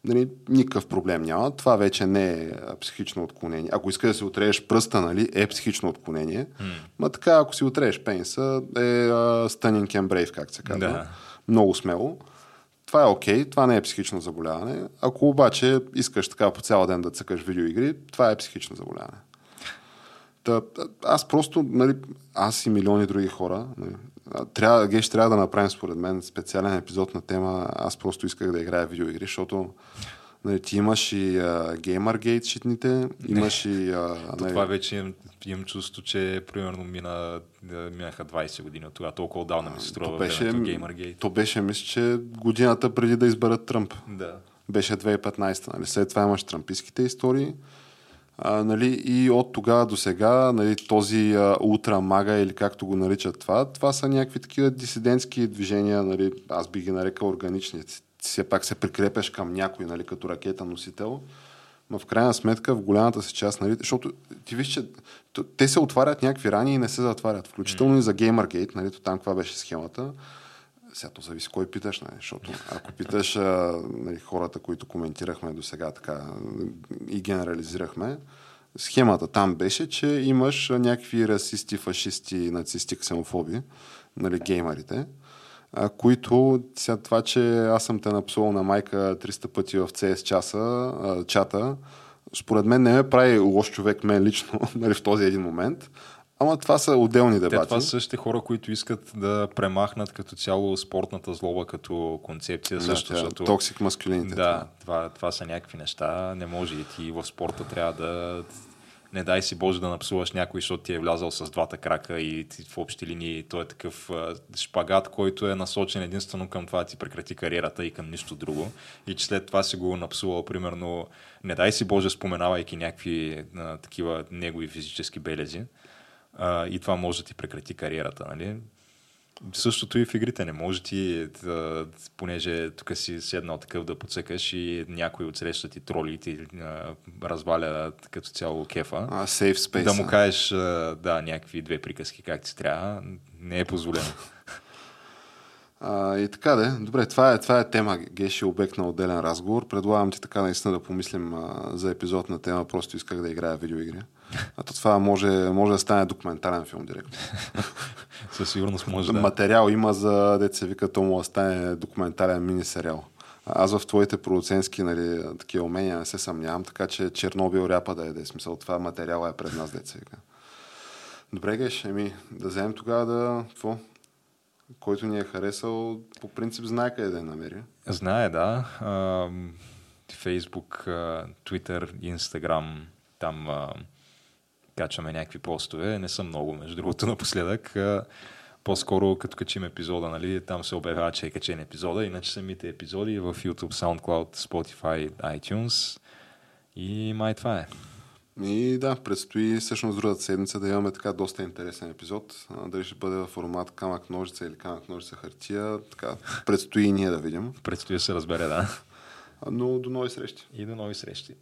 нали, никакъв проблем няма. Това вече не е психично отклонение. Ако искаш да си отрееш пръста, нали, е психично отклонение. Mm. Ма така, ако си отрееш пениса, е uh, stunning and brave, как се казва. Да. Много смело. Това е окей, okay, това не е психично заболяване. Ако обаче искаш така по цял ден да цъкаш видеоигри, това е психично заболяване. Та, аз просто, нали, аз и милиони други хора, нали, трябва, Геш трябва да направим според мен специален епизод на тема Аз просто исках да играя видеоигри, защото нали, ти имаш и Gamergate щитните, имаш и... Uh, нали... Това вече имам, имам чувство, че примерно мина, минаха 20 години от това. Толкова отдавна ми се струва беше, Gamergate. То беше, мисля, че годината преди да изберат Тръмп. Да. беше 2015. Нали? След това имаш трампийските истории. А, нали, и от тогава до сега нали, този а, ултрамага или както го наричат това, това са някакви такива дисидентски движения, нали, аз би ги нарекал органични. Все пак се прикрепяш към някой нали, като ракета носител. Но в крайна сметка, в голямата си част, нали, защото ти виж, че те се отварят някакви рани и не се затварят. Включително mm. и за Gamergate, нали, там каква беше схемата. Сега то зависи кой питаш, нали? защото ако питаш а, нали, хората, които коментирахме до сега така и генерализирахме, схемата там беше, че имаш някакви расисти, фашисти, нацисти, ксенофоби, нали, геймерите, а, които сега това, че аз съм те напсувал на майка 300 пъти в CS часа, а, чата, според мен не ме прави лош човек мен лично нали, в този един момент, Ама това са отделни дебати. Те, това са същите хора, които искат да премахнат като цяло спортната злоба като концепция. Да, също, защото... Токсик маскулините. Да, това, това са някакви неща. Не може и ти в спорта трябва да не дай си Боже да напсуваш някой, защото ти е влязал с двата крака и ти, в общи линии той е такъв шпагат, който е насочен единствено към това да ти прекрати кариерата и към нищо друго. И че след това си го напсувал, примерно, не дай си Боже, споменавайки някакви а, такива негови физически белези а, и това може да ти прекрати кариерата. Нали? Същото и в игрите. Не може ти, да, понеже тук си седнал такъв да подсекаш и някой от среща ти троли ти а, разваля като цяло кефа. А, safe space. Да му кажеш, да, някакви две приказки как ти трябва, не е позволено. А, и така да. Добре, това е, това е тема, Геши, обект на отделен разговор. Предлагам ти така наистина да помислим а, за епизод на тема. Просто исках да играя видеоигри. А то това може, може да стане документален филм директно. Със сигурност може да. Материал има за деца вика, то му да стане документален мини сериал. Аз в твоите продуцентски нали, такива умения не се съмнявам, така че Чернобил ряпа да е, да е смисъл. Това материала е пред нас, деца вика. Добре, Геш, еми, да вземем тогава да... Какво? който ни е харесал, по принцип знае къде да я намери. Знае, да. Фейсбук, Твитър, Инстаграм, там качваме някакви постове. Не са много, между другото, напоследък. По-скоро, като качим епизода, нали, там се обявява, че е качен епизода. Иначе самите епизоди в YouTube, SoundCloud, Spotify, iTunes. И май това е. И да, предстои всъщност другата седмица да имаме така доста интересен епизод. Дали ще бъде в формат камък ножица или камък ножица хартия. Така, предстои и ние да видим. Предстои да се разбере, да. Но до нови срещи. И до нови срещи.